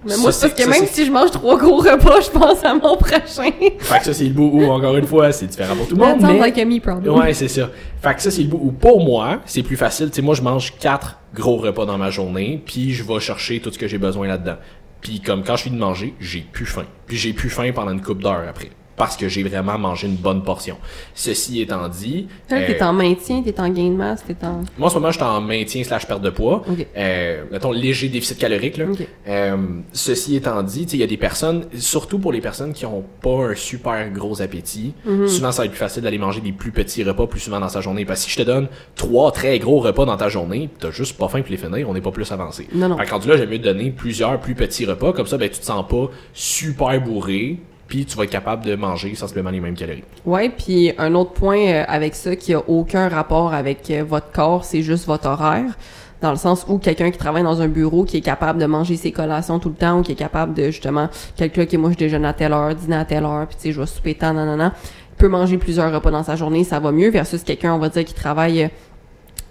Mais moi, c'est parce que ça, même si je mange trois gros repas, je pense à mon prochain. Fait que ça, c'est le bout où, encore une fois, c'est différent pour tout le monde. mais- like a me problem. Ouais, c'est ça. Fait que ça, c'est le bout où, pour moi, c'est plus facile. Tu sais, moi, je mange quatre gros repas dans ma journée, puis je vais chercher tout ce que j'ai besoin là-dedans. Puis comme quand je finis de manger, j'ai plus faim. Puis j'ai plus faim pendant une coupe d'heure après. Parce que j'ai vraiment mangé une bonne portion. Ceci étant dit, euh, T'es en maintien, t'es en gain de masse, t'es en. moi, en ce moment, je suis en maintien slash perte de poids. Ok. Euh, mettons, léger déficit calorique, là. Euh, ceci étant dit, il y a des personnes, surtout pour les personnes qui ont pas un super gros appétit, Mhm. souvent, ça va être plus facile d'aller manger des plus petits repas plus souvent dans sa journée. Parce que si je te donne trois très gros repas dans ta journée, t'as juste pas faim pour les finir, on n'est pas plus avancé. Non, non. Fait que rendu là, j'aime mieux te donner plusieurs plus petits repas, comme ça, ben, tu te sens pas super bourré, puis tu vas être capable de manger sensiblement les mêmes calories. Ouais, puis un autre point euh, avec ça qui a aucun rapport avec euh, votre corps, c'est juste votre horaire. Dans le sens où quelqu'un qui travaille dans un bureau, qui est capable de manger ses collations tout le temps, ou qui est capable de justement, quelqu'un qui moi je déjeune à telle heure, dîner à telle heure, puis tu sais, je vais souper tant, nanana, peut manger plusieurs repas dans sa journée, ça va mieux, versus quelqu'un, on va dire, qui travaille euh,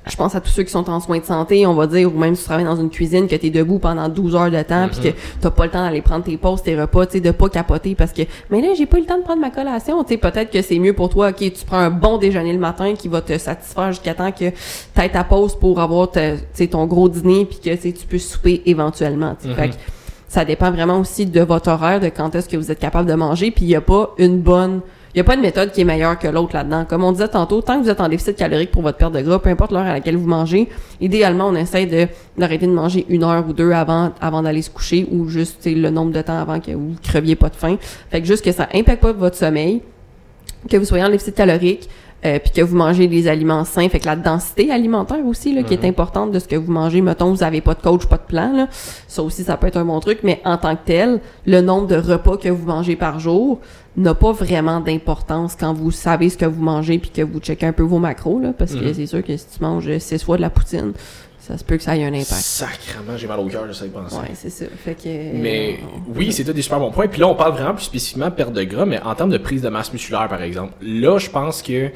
je pense à tous ceux qui sont en soins de santé, on va dire, ou même si tu travailles dans une cuisine, que t'es debout pendant 12 heures de temps, puis que t'as pas le temps d'aller prendre tes pauses, tes repas, tu sais, de pas capoter parce que, mais là, j'ai pas eu le temps de prendre ma collation, tu sais, peut-être que c'est mieux pour toi, ok, tu prends un bon déjeuner le matin qui va te satisfaire jusqu'à temps que t'aies ta pause pour avoir, tu sais, ton gros dîner, puis que, tu tu peux souper éventuellement, tu sais. Fait que ça dépend vraiment aussi de votre horaire, de quand est-ce que vous êtes capable de manger, puis il y a pas une bonne il y a pas une méthode qui est meilleure que l'autre là-dedans. Comme on disait tantôt, tant que vous êtes en déficit calorique pour votre perte de gras, peu importe l'heure à laquelle vous mangez, idéalement, on essaie de d'arrêter de manger une heure ou deux avant avant d'aller se coucher ou juste le nombre de temps avant que vous creviez pas de faim. Fait que juste que ça impacte pas votre sommeil, que vous soyez en déficit calorique, euh, puis que vous mangez des aliments sains, fait que la densité alimentaire aussi là, qui est importante de ce que vous mangez. Mettons, vous avez pas de coach, pas de plan, là. ça aussi ça peut être un bon truc, mais en tant que tel, le nombre de repas que vous mangez par jour n'a pas vraiment d'importance quand vous savez ce que vous mangez puis que vous checkez un peu vos macros, là, parce que Mhm. c'est sûr que si tu manges six fois de la poutine, ça se peut que ça ait un impact. Sacrement, j'ai mal au cœur, je sais penser. Ouais, c'est ça. Fait que. Mais euh, oui, c'est tout des super bons points. Puis là, on parle vraiment plus spécifiquement de perte de gras, mais en termes de prise de masse musculaire, par exemple, là, je pense que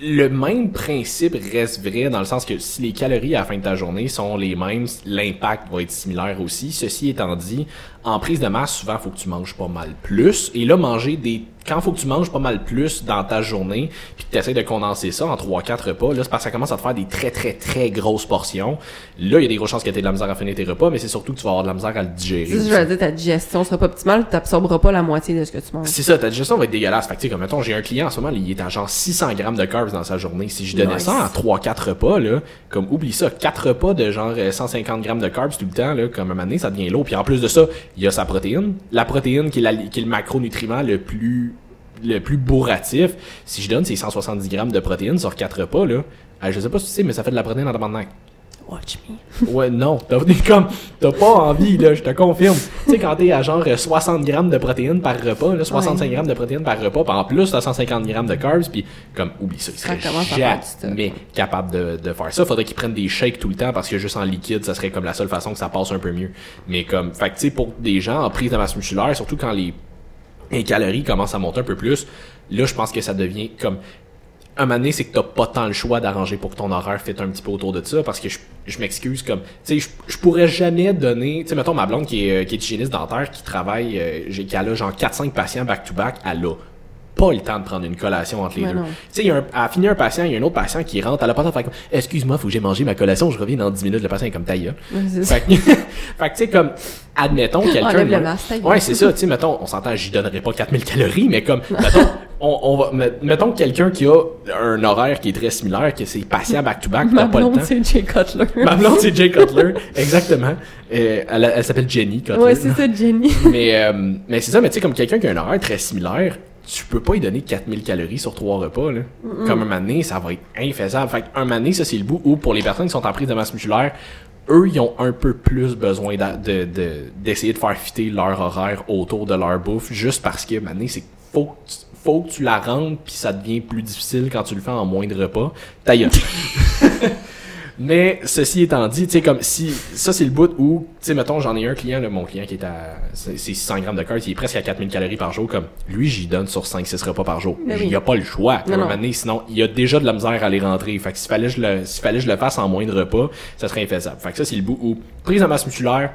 le même principe reste vrai dans le sens que si les calories à la fin de ta journée sont les mêmes, l'impact va être similaire aussi. Ceci étant dit, en prise de masse, souvent, faut que tu manges pas mal plus. Et là, manger des... Quand faut que tu manges pas mal plus dans ta journée, puis que tu essaies de condenser ça en 3-4 repas, là, c'est parce que ça commence à te faire des très, très, très grosses portions. Là, il y a des grosses chances que tu aies de la misère à finir tes repas, mais c'est surtout que tu vas avoir de la misère à le digérer. C'est je veux dire, ta digestion sera pas optimale, t'absorberas pas la moitié de ce que tu manges. C'est ça, ta digestion va être dégueulasse. Fait que, tu sais, comme, mettons, j'ai un client en ce moment, il est à genre 600 grammes de carbs dans sa journée. Si je donnais Nice. ça en 3-4 repas, là, comme, oublie ça, 4 repas de genre euh, 150 grammes de carbs tout le temps, là, comme un moment donné, ça devient lourd. Puis en plus de ça, il y a sa protéine. La protéine qui est, le macronutriment le plus, le plus bourratif. Si je donne ces 170 grammes de protéines sur 4 repas, là, euh, je sais pas si tu sais, mais ça fait de la protéine en tabarnak. Watch me. Ouais, non. T'as comme, t'as pas envie, là, je te confirme. tu sais, quand t'es à genre euh, 60 grammes de protéines par repas, là, 65 Ouais. grammes de protéines par repas, puis en plus, t'as 150 grammes de carbs, puis comme, oublie ça, il serait jamais capable de, de faire ça. Faudrait qu'ils prennent des shakes tout le temps, parce que juste en liquide, ça serait comme la seule façon que ça passe un peu mieux. Mais comme, fait que tu sais, pour des gens en prise de masse musculaire, surtout quand les, les calories commencent à monter un peu plus, là, je pense que ça devient comme, un moment donné, c'est que t'as pas tant le choix d'arranger pour que ton horaire fitte un petit peu autour de ça, parce que je, je m'excuse comme, tu sais, je, je pourrais jamais donner, tu sais, mettons ma blonde qui est, euh, qui est hygiéniste dentaire, qui travaille, euh, j'ai, qui a là genre 4-5 patients back-to-back, elle a pas le temps de prendre une collation entre les deux. Tu sais, il y a un, elle a fini un patient, il y a un autre patient qui rentre, elle a pas le temps de faire comme, excuse-moi, faut que j'ai mangé ma collation, je reviens dans 10 minutes, le patient est comme taille. Fait que, fait tu sais, comme, admettons quelqu'un. Ouais. c'est ça, tu sais, mettons, on s'entend, j'y donnerais pas 4000 calories, mais comme, mettons, on, on va, met- mettons que quelqu'un qui a un horaire qui est très similaire, que c'est patient back-to-back, Ma t'as pas le blonde, temps. c'est Jay Cutler. Ma blonde, c'est Jay Cutler, exactement. Euh, elle, elle s'appelle Jenny Cutler. Ouais, c'est ça, Jenny. mais euh, mais c'est ça, mais tu sais, comme quelqu'un qui a un horaire très similaire, tu peux pas y donner 4000 calories sur trois repas, là. Comme un mané, ça va être infaisable. Fait un mané, ça, c'est le bout où, pour les personnes qui sont en prise de masse musculaire, eux, ils ont un peu plus besoin d'a- de, de, d'essayer de faire fitter leur horaire autour de leur bouffe, juste parce que, maintenant, c'est faut faut que tu la rentres, puis ça devient plus difficile quand tu le fais en moins de repas. Ta. Mais ceci étant dit, tu sais, comme si ça c'est le bout où, tu sais, mettons, j'en ai un client, là, mon client qui est à c'est c'est 600 grammes de carbs, il est presque à 4000 calories par jour, comme lui, j'y donne sur 5-6 repas par jour. Il oui. y a pas le choix. Non, non. donné, sinon, il y a déjà de la misère à les rentrer. Fait que s'il fallait, je le, s'il fallait je le fasse en moins de repas, ça serait infaisable. Fait que ça, c'est le bout où, prise de masse musculaire,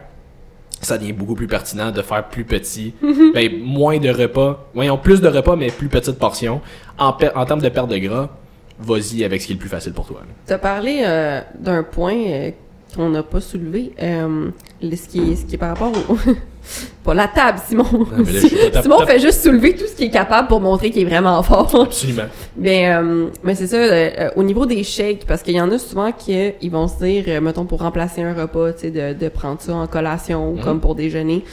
ça devient beaucoup plus pertinent de faire plus petit, ben, moins de repas, voyons, plus de repas, mais plus petite portion. En, en termes de perte de gras, vas-y avec ce qui est le plus facile pour toi. Tu as parlé euh, d'un point euh, qu'on n'a pas soulevé, euh, ce, qui est, ce qui est par rapport au... pas la table, Simon. là, pas Simon fait juste soulever tout ce qu'il est capable pour montrer qu'il est vraiment fort. Absolument. Mais, euh, mais c'est ça, euh, au niveau des shakes, parce qu'il y en a souvent qui ils vont se dire, euh, mettons, pour remplacer un repas, tu sais, de, de prendre ça en collation ou Mhm. comme pour déjeuner.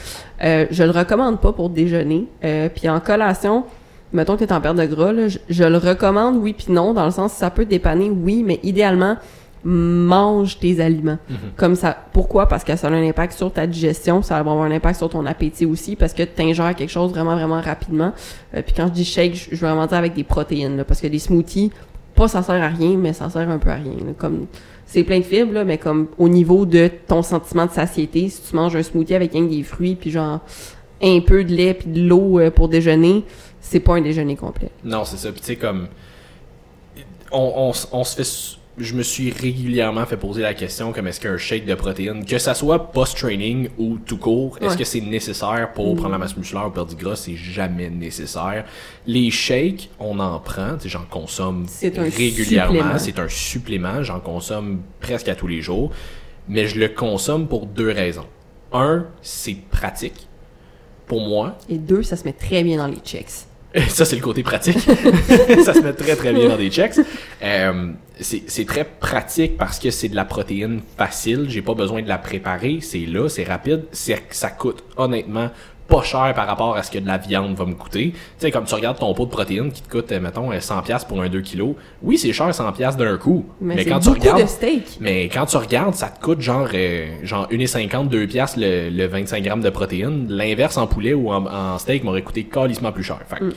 Euh, je le recommande pas pour déjeuner. Euh, puis en collation, mettons que tu es en perte de gras, là, je, je le recommande, oui puis non, dans le sens, ça peut dépanner, oui, mais idéalement, mange tes aliments. Mhm. Comme ça, pourquoi? Parce que ça a un impact sur ta digestion, ça va avoir un impact sur ton appétit aussi, parce que tu ingères quelque chose vraiment, vraiment rapidement. Euh, puis quand je dis shake, je, je veux vraiment dire avec des protéines, là, parce que des smoothies, pas ça sert à rien, mais ça sert un peu à rien. là. Comme c'est plein de fibres, là, mais comme au niveau de ton sentiment de satiété, si tu manges un smoothie avec rien que des fruits, puis genre un peu de lait puis de l'eau euh, pour déjeuner, c'est pas un déjeuner complet. Non, c'est ça. Puis tu sais, comme. On, on, on se fait. Je me suis régulièrement fait poser la question comme est-ce qu'un shake de protéines, que ça soit post-training ou tout court, est-ce Ouais. que c'est nécessaire pour prendre la masse musculaire ou perdre du gras? C'est jamais nécessaire. Les shakes, on en prend, j'en consomme régulièrement. C'est un supplément, j'en consomme presque à tous les jours. Mais je le consomme pour deux raisons. Un, c'est pratique. Pour moi, Et deux, ça se met très bien dans les checks. ça, c'est le côté pratique. ça se met très, très bien dans des checks. Euh, c'est très pratique parce que c'est de la protéine facile. J'ai pas besoin de la préparer. C'est là, c'est rapide. Ça coûte honnêtement pas cher par rapport à ce que de la viande va me coûter. Tu sais, comme tu regardes ton pot de protéines qui te coûte, euh, mettons, euh, 100$ piastres pour un 2 kg. Oui, c'est cher 100$ piastres d'un coup. Mais, Mais, quand tu regardes. de steak. Mais quand tu regardes, ça te coûte genre, euh, genre 1,50, 2 piastres le, le 25 grammes de protéines. L'inverse en poulet ou en, en steak m'aurait coûté calissement plus cher. Fait que Mm.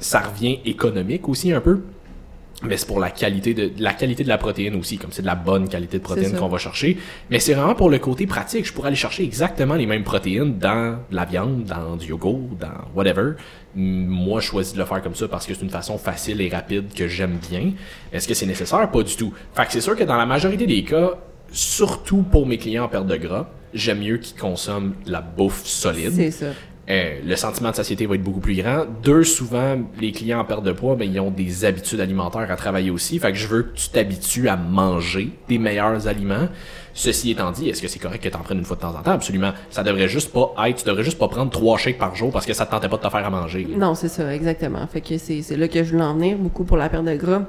ça revient économique aussi un peu. Mais c'est pour la qualité de la qualité de la protéine aussi, comme c'est de la bonne qualité de protéine qu'on va chercher. Mais c'est vraiment pour le côté pratique. Je pourrais aller chercher exactement les mêmes protéines dans de la viande, dans du yogourt, dans whatever. Moi, je choisis de le faire comme ça parce que c'est une façon facile et rapide que j'aime bien. Est-ce que c'est nécessaire? Pas du tout. Fait que c'est sûr que dans la majorité des cas, surtout pour mes clients en perte de gras, j'aime mieux qu'ils consomment de la bouffe solide. C'est ça. Euh, le sentiment de satiété va être beaucoup plus grand. Deux, souvent, les clients en perte de poids, ben, ils ont des habitudes alimentaires à travailler aussi. Fait que je veux que tu t'habitues à manger des meilleurs aliments. Ceci étant dit, est-ce que c'est correct que tu en prennes une fois de temps en temps? Absolument. Ça devrait juste pas être, tu devrais juste pas prendre trois shakes par jour parce que ça te tentait pas de te faire à manger. là. Non, c'est ça, exactement. Fait que c'est c'est là que je voulais en venir, beaucoup pour la perte de gras.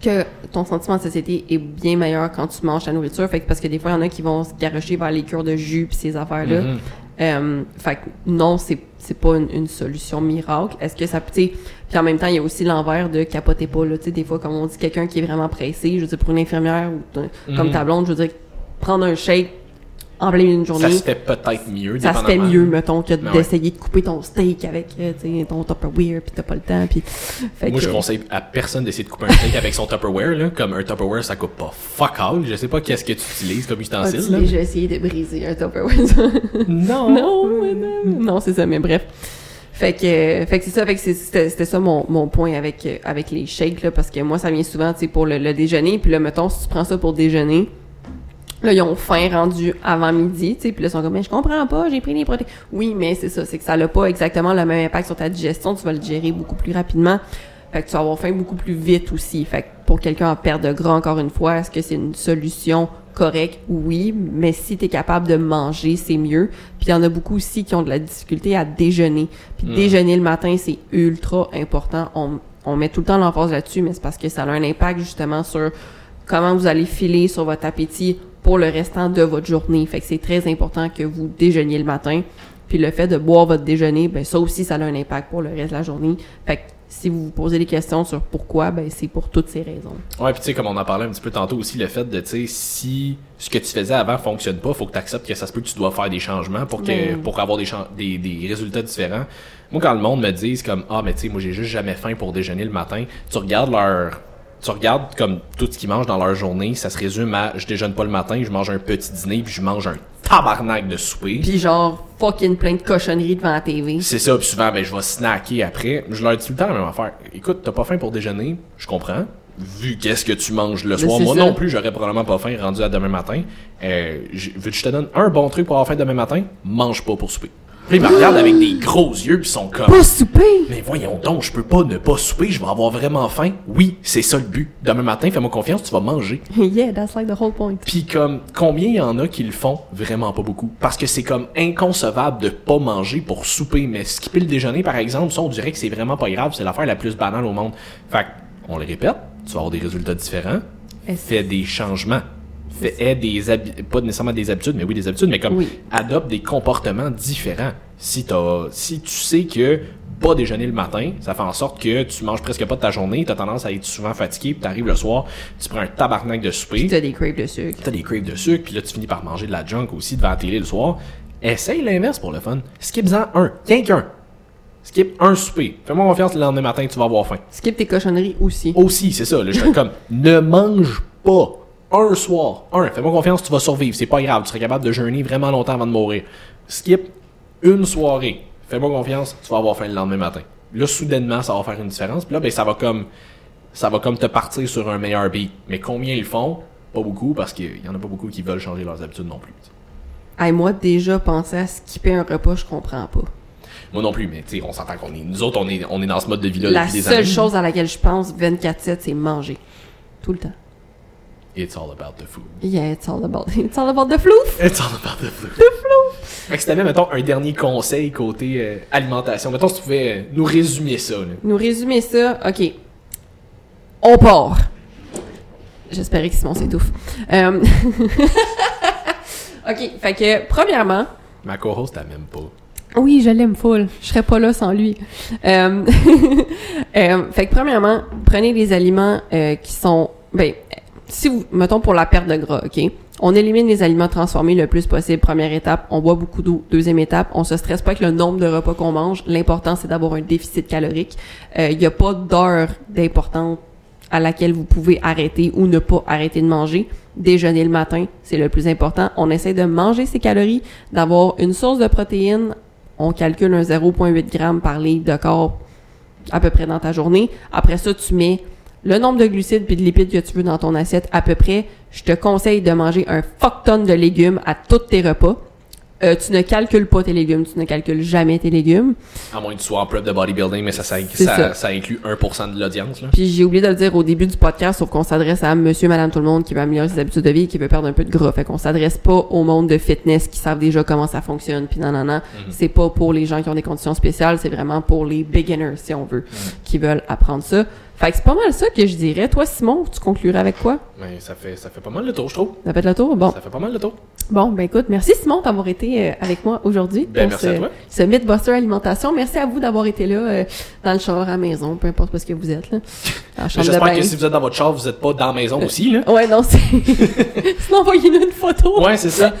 Que ton sentiment de satiété est bien meilleur quand tu manges ta nourriture. Fait que parce que des fois, il y en a qui vont se garocher vers les cures de jus pis ces affaires-là. Mhm. Euh, fait que non, c'est c'est pas une, une solution miracle. Est-ce que ça peut, puis en même temps, il y a aussi l'envers de capoter pas, là, tu sais, des fois, comme on dit, quelqu'un qui est vraiment pressé, je veux dire, pour une infirmière ou comme Mhm. ta blonde, je veux dire, prendre un shake en plein milieu d'une Ça se fait peut-être mieux, ça se fait mieux, mettons, que Ben d'essayer de couper ton steak avec, euh, tu ton Tupperware, puis t'as pas le temps, puis... Fait Moi, que- je conseille à personne d'essayer de couper un steak avec son Tupperware, là. Comme un Tupperware, ça coupe pas fuck all. Je sais pas qu'est-ce que tu utilises comme ustensile, As-tu là. déjà essayé de briser un Tupperware? Non. non, madame. Non, c'est ça, mais bref. Fait que, euh, fait que c'est ça, fait que c'était c'était ça mon, mon point avec, euh, avec les shakes, là, parce que moi, ça vient souvent, tu sais, pour le, le déjeuner, puis là, mettons, si tu prends ça pour déjeuner, là, ils ont faim rendu avant midi, tu sais, puis là, ils sont comme, mais je comprends pas, j'ai pris les protéines. Oui, mais c'est ça, c'est que ça n'a pas exactement le même impact sur ta digestion, tu vas le digérer beaucoup plus rapidement. Fait que tu vas avoir faim beaucoup plus vite aussi. Fait que pour quelqu'un en perte de gras, encore une fois, est-ce que c'est une solution correcte? Oui, mais si tu es capable de manger, c'est mieux. Puis il y en a beaucoup aussi qui ont de la difficulté à déjeuner. Puis Mm. déjeuner le matin, c'est ultra important. On, on met tout le temps l'emphase là-dessus, mais c'est parce que ça a un impact justement sur comment vous allez filer sur votre appétit pour le restant de votre journée. Fait que c'est très important que vous déjeuniez le matin. Puis le fait de boire votre déjeuner, ben ça aussi, ça a un impact pour le reste de la journée. Fait que si vous vous posez des questions sur pourquoi, ben c'est pour toutes ces raisons. Ouais, puis tu sais, comme on en parlait un petit peu tantôt aussi, le fait de, tu sais, si ce que tu faisais avant fonctionne pas, faut que tu acceptes que ça se peut que tu dois faire des changements pour que Mais- pour avoir des, des, des résultats différents. Moi, quand le monde me dit comme ah mais tu sais, moi j'ai juste jamais faim pour déjeuner le matin, tu regardes leur tu regardes comme tout ce qu'ils mangent dans leur journée, ça se résume à je déjeune pas le matin, je mange un petit dîner puis je mange un tabarnak de souper. Puis genre, fucking plein de cochonneries devant la TV. C'est ça, puis souvent, ben, je vais snacker après. Je leur dis tout le temps la même affaire. Écoute, t'as pas faim pour déjeuner, je comprends. Vu qu'est-ce que tu manges le soir, moi ça. non plus, j'aurais probablement pas faim rendu à demain matin. Euh, je- veux que je te donne un bon truc pour avoir faim demain matin? Mange pas pour souper. Puis ils me regardent avec des gros yeux, puis ils sont comme... Pas souper! Mais voyons donc, je peux pas ne pas souper, je vais avoir vraiment faim. Oui, c'est ça le but. Demain matin, fais-moi confiance, tu vas manger. yeah, that's like the whole point. Puis comme combien il y en a qui le font? Vraiment pas beaucoup. Parce que c'est comme inconcevable de pas manger pour souper, mais skipper le déjeuner par exemple, ça on dirait que c'est vraiment pas grave, c'est l'affaire la plus banale au monde. Fait que, on le répète, tu vas avoir des résultats différents. Fais des changements. Des habi- pas nécessairement des habitudes, mais oui des habitudes, mais comme Oui. adopte des comportements différents. Si t'as, si tu sais que pas déjeuner le matin, ça fait en sorte que tu manges presque pas de ta journée, t'as tendance à être souvent fatigué, puis t'arrives le soir, tu prends un tabarnak de souper Puis t'as des crèves de sucre. t'as des craves de sucre, puis là, tu finis par manger de la junk aussi devant la télé le soir. Essaye l'inverse pour le fun. Skip-en un. Rien qu'un. Skip un souper. Fais-moi confiance le lendemain matin, tu vas avoir faim. Skip tes cochonneries aussi. Aussi, c'est ça. Là, je comme, ne mange pas. Un soir. Un. Fais-moi confiance, tu vas survivre. C'est pas grave. Tu serais capable de jeûner vraiment longtemps avant de mourir. Skip une soirée. Fais-moi confiance, tu vas avoir faim le lendemain matin. Là, soudainement, ça va faire une différence. Puis là, ben, ça va comme, ça va comme te partir sur un meilleur beat. Mais combien ils font? Pas beaucoup, parce qu'il y en a pas beaucoup qui veulent changer leurs habitudes non plus. Hey, moi, déjà, penser à skipper un repas, je comprends pas. Moi non plus, mais tu sais, on s'entend qu'on est, nous autres, on est, on est dans ce mode de vie-là La depuis des seule années. chose à laquelle je pense 24-7, c'est manger. Tout le temps. It's all about the food. Yeah, it's all about, it's all about the floof. It's all about the food. The flow. Fait que si t'avais, mettons, un dernier conseil côté euh, alimentation, mettons, si tu pouvais euh, nous résumer ça, là. Nous résumer ça, ok. On part. J'espérais que Simon s'étouffe. Euh, ok, fait que, premièrement, Ma co-host, t'as même pas. Oui, je l'aime full. Je serais pas là sans lui. Euh, fait que premièrement, prenez des aliments euh, qui sont, ben, si vous, mettons pour la perte de gras, ok? On élimine les aliments transformés le plus possible. Première étape, on boit beaucoup d'eau. Deuxième étape, on se stresse pas avec le nombre de repas qu'on mange. L'important c'est d'avoir un déficit calorique. Il n'y a pas d'heure d'importance à laquelle vous pouvez arrêter ou ne pas arrêter de manger. Déjeuner le matin, c'est le plus important. On essaie de manger ses calories, d'avoir une source de protéines. On calcule un 0,8 g par litre de corps à peu près dans ta journée. Après ça, tu mets le nombre de glucides puis de lipides que tu veux dans ton assiette à peu près. Je te conseille de manger un fuck tonne de légumes à tous tes repas. Euh, tu ne calcules pas tes légumes, tu ne calcules jamais tes légumes. À moins que tu sois en prep de bodybuilding, mais ça, ça, ça, ça. inclut 1% de l'audience. Puis j'ai oublié de le dire au début du podcast, sauf qu'on s'adresse à monsieur, madame, tout le monde qui veut améliorer ses habitudes de vie et qui veut perdre un peu de gras. Fait qu'on s'adresse pas au monde de fitness qui savent déjà comment ça fonctionne. Puis non, non, non. C'est pas pour les gens qui ont des conditions spéciales, c'est vraiment pour les beginners, si on veut, qui veulent apprendre ça. Fait que c'est pas mal ça que je dirais. Toi, Simon, tu conclurais avec quoi? Mais ça fait, ça fait pas mal le tour, je trouve. Ça fait le tour? Bon. Ça fait pas mal le tour. Bon, ben écoute, merci Simon d'avoir été euh, avec moi aujourd'hui Ben, pour merci ce, ce Mythbuster Alimentation. Merci à vous d'avoir été là euh, dans le char à la maison, peu importe où est-ce que vous êtes là. De J'espère que si vous êtes dans votre char, vous êtes pas dans la maison aussi, là. Ouais, non, c'est... Sinon, envoyez-nous une photo. Ouais, c'est ça.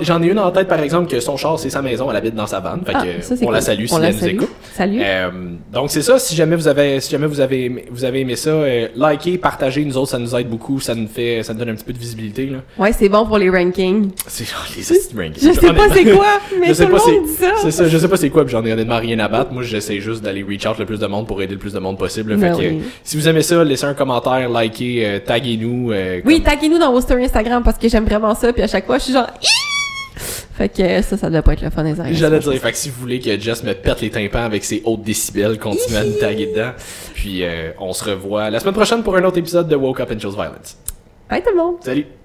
J'en- ai une en tête, par exemple, que son char, c'est sa maison, elle habite dans sa vanne. Fait Ah, que, ça, on la salue si On la elle nous écoute. Salut. Euh, donc c'est ça. Si jamais vous avez, si jamais vous avez, vous avez aimé ça, euh, likez, partagez. Nous autres, ça nous aide beaucoup. Ça nous fait, ça nous donne un petit peu de visibilité là. Ouais, c'est bon pour les rankings. C'est genre les. Je sais pas c'est quoi, mais Je sais tout le monde dit ça. C'est ça. Je sais pas c'est quoi. Puis j'en ai honnêtement rien à battre. Moi, j'essaie juste d'aller reach out le plus de monde pour aider le plus de monde possible. Fait Ben que, oui. si vous aimez ça, laissez un commentaire, likez, euh, taguez-nous. euh, Oui, comme- taguez-nous dans vos stories Instagram parce que j'aime vraiment ça. Puis à chaque fois, je suis genre... Fait que ça, ça doit pas être le fun des. J'allais dire, fait que si vous voulez que Jess me pète les tympans avec ses hautes décibels, continuez à nous taguer dedans. Puis euh, on se revoit la semaine prochaine pour un autre épisode de Woke Up and Chose Violence. Bye tout le monde. Salut!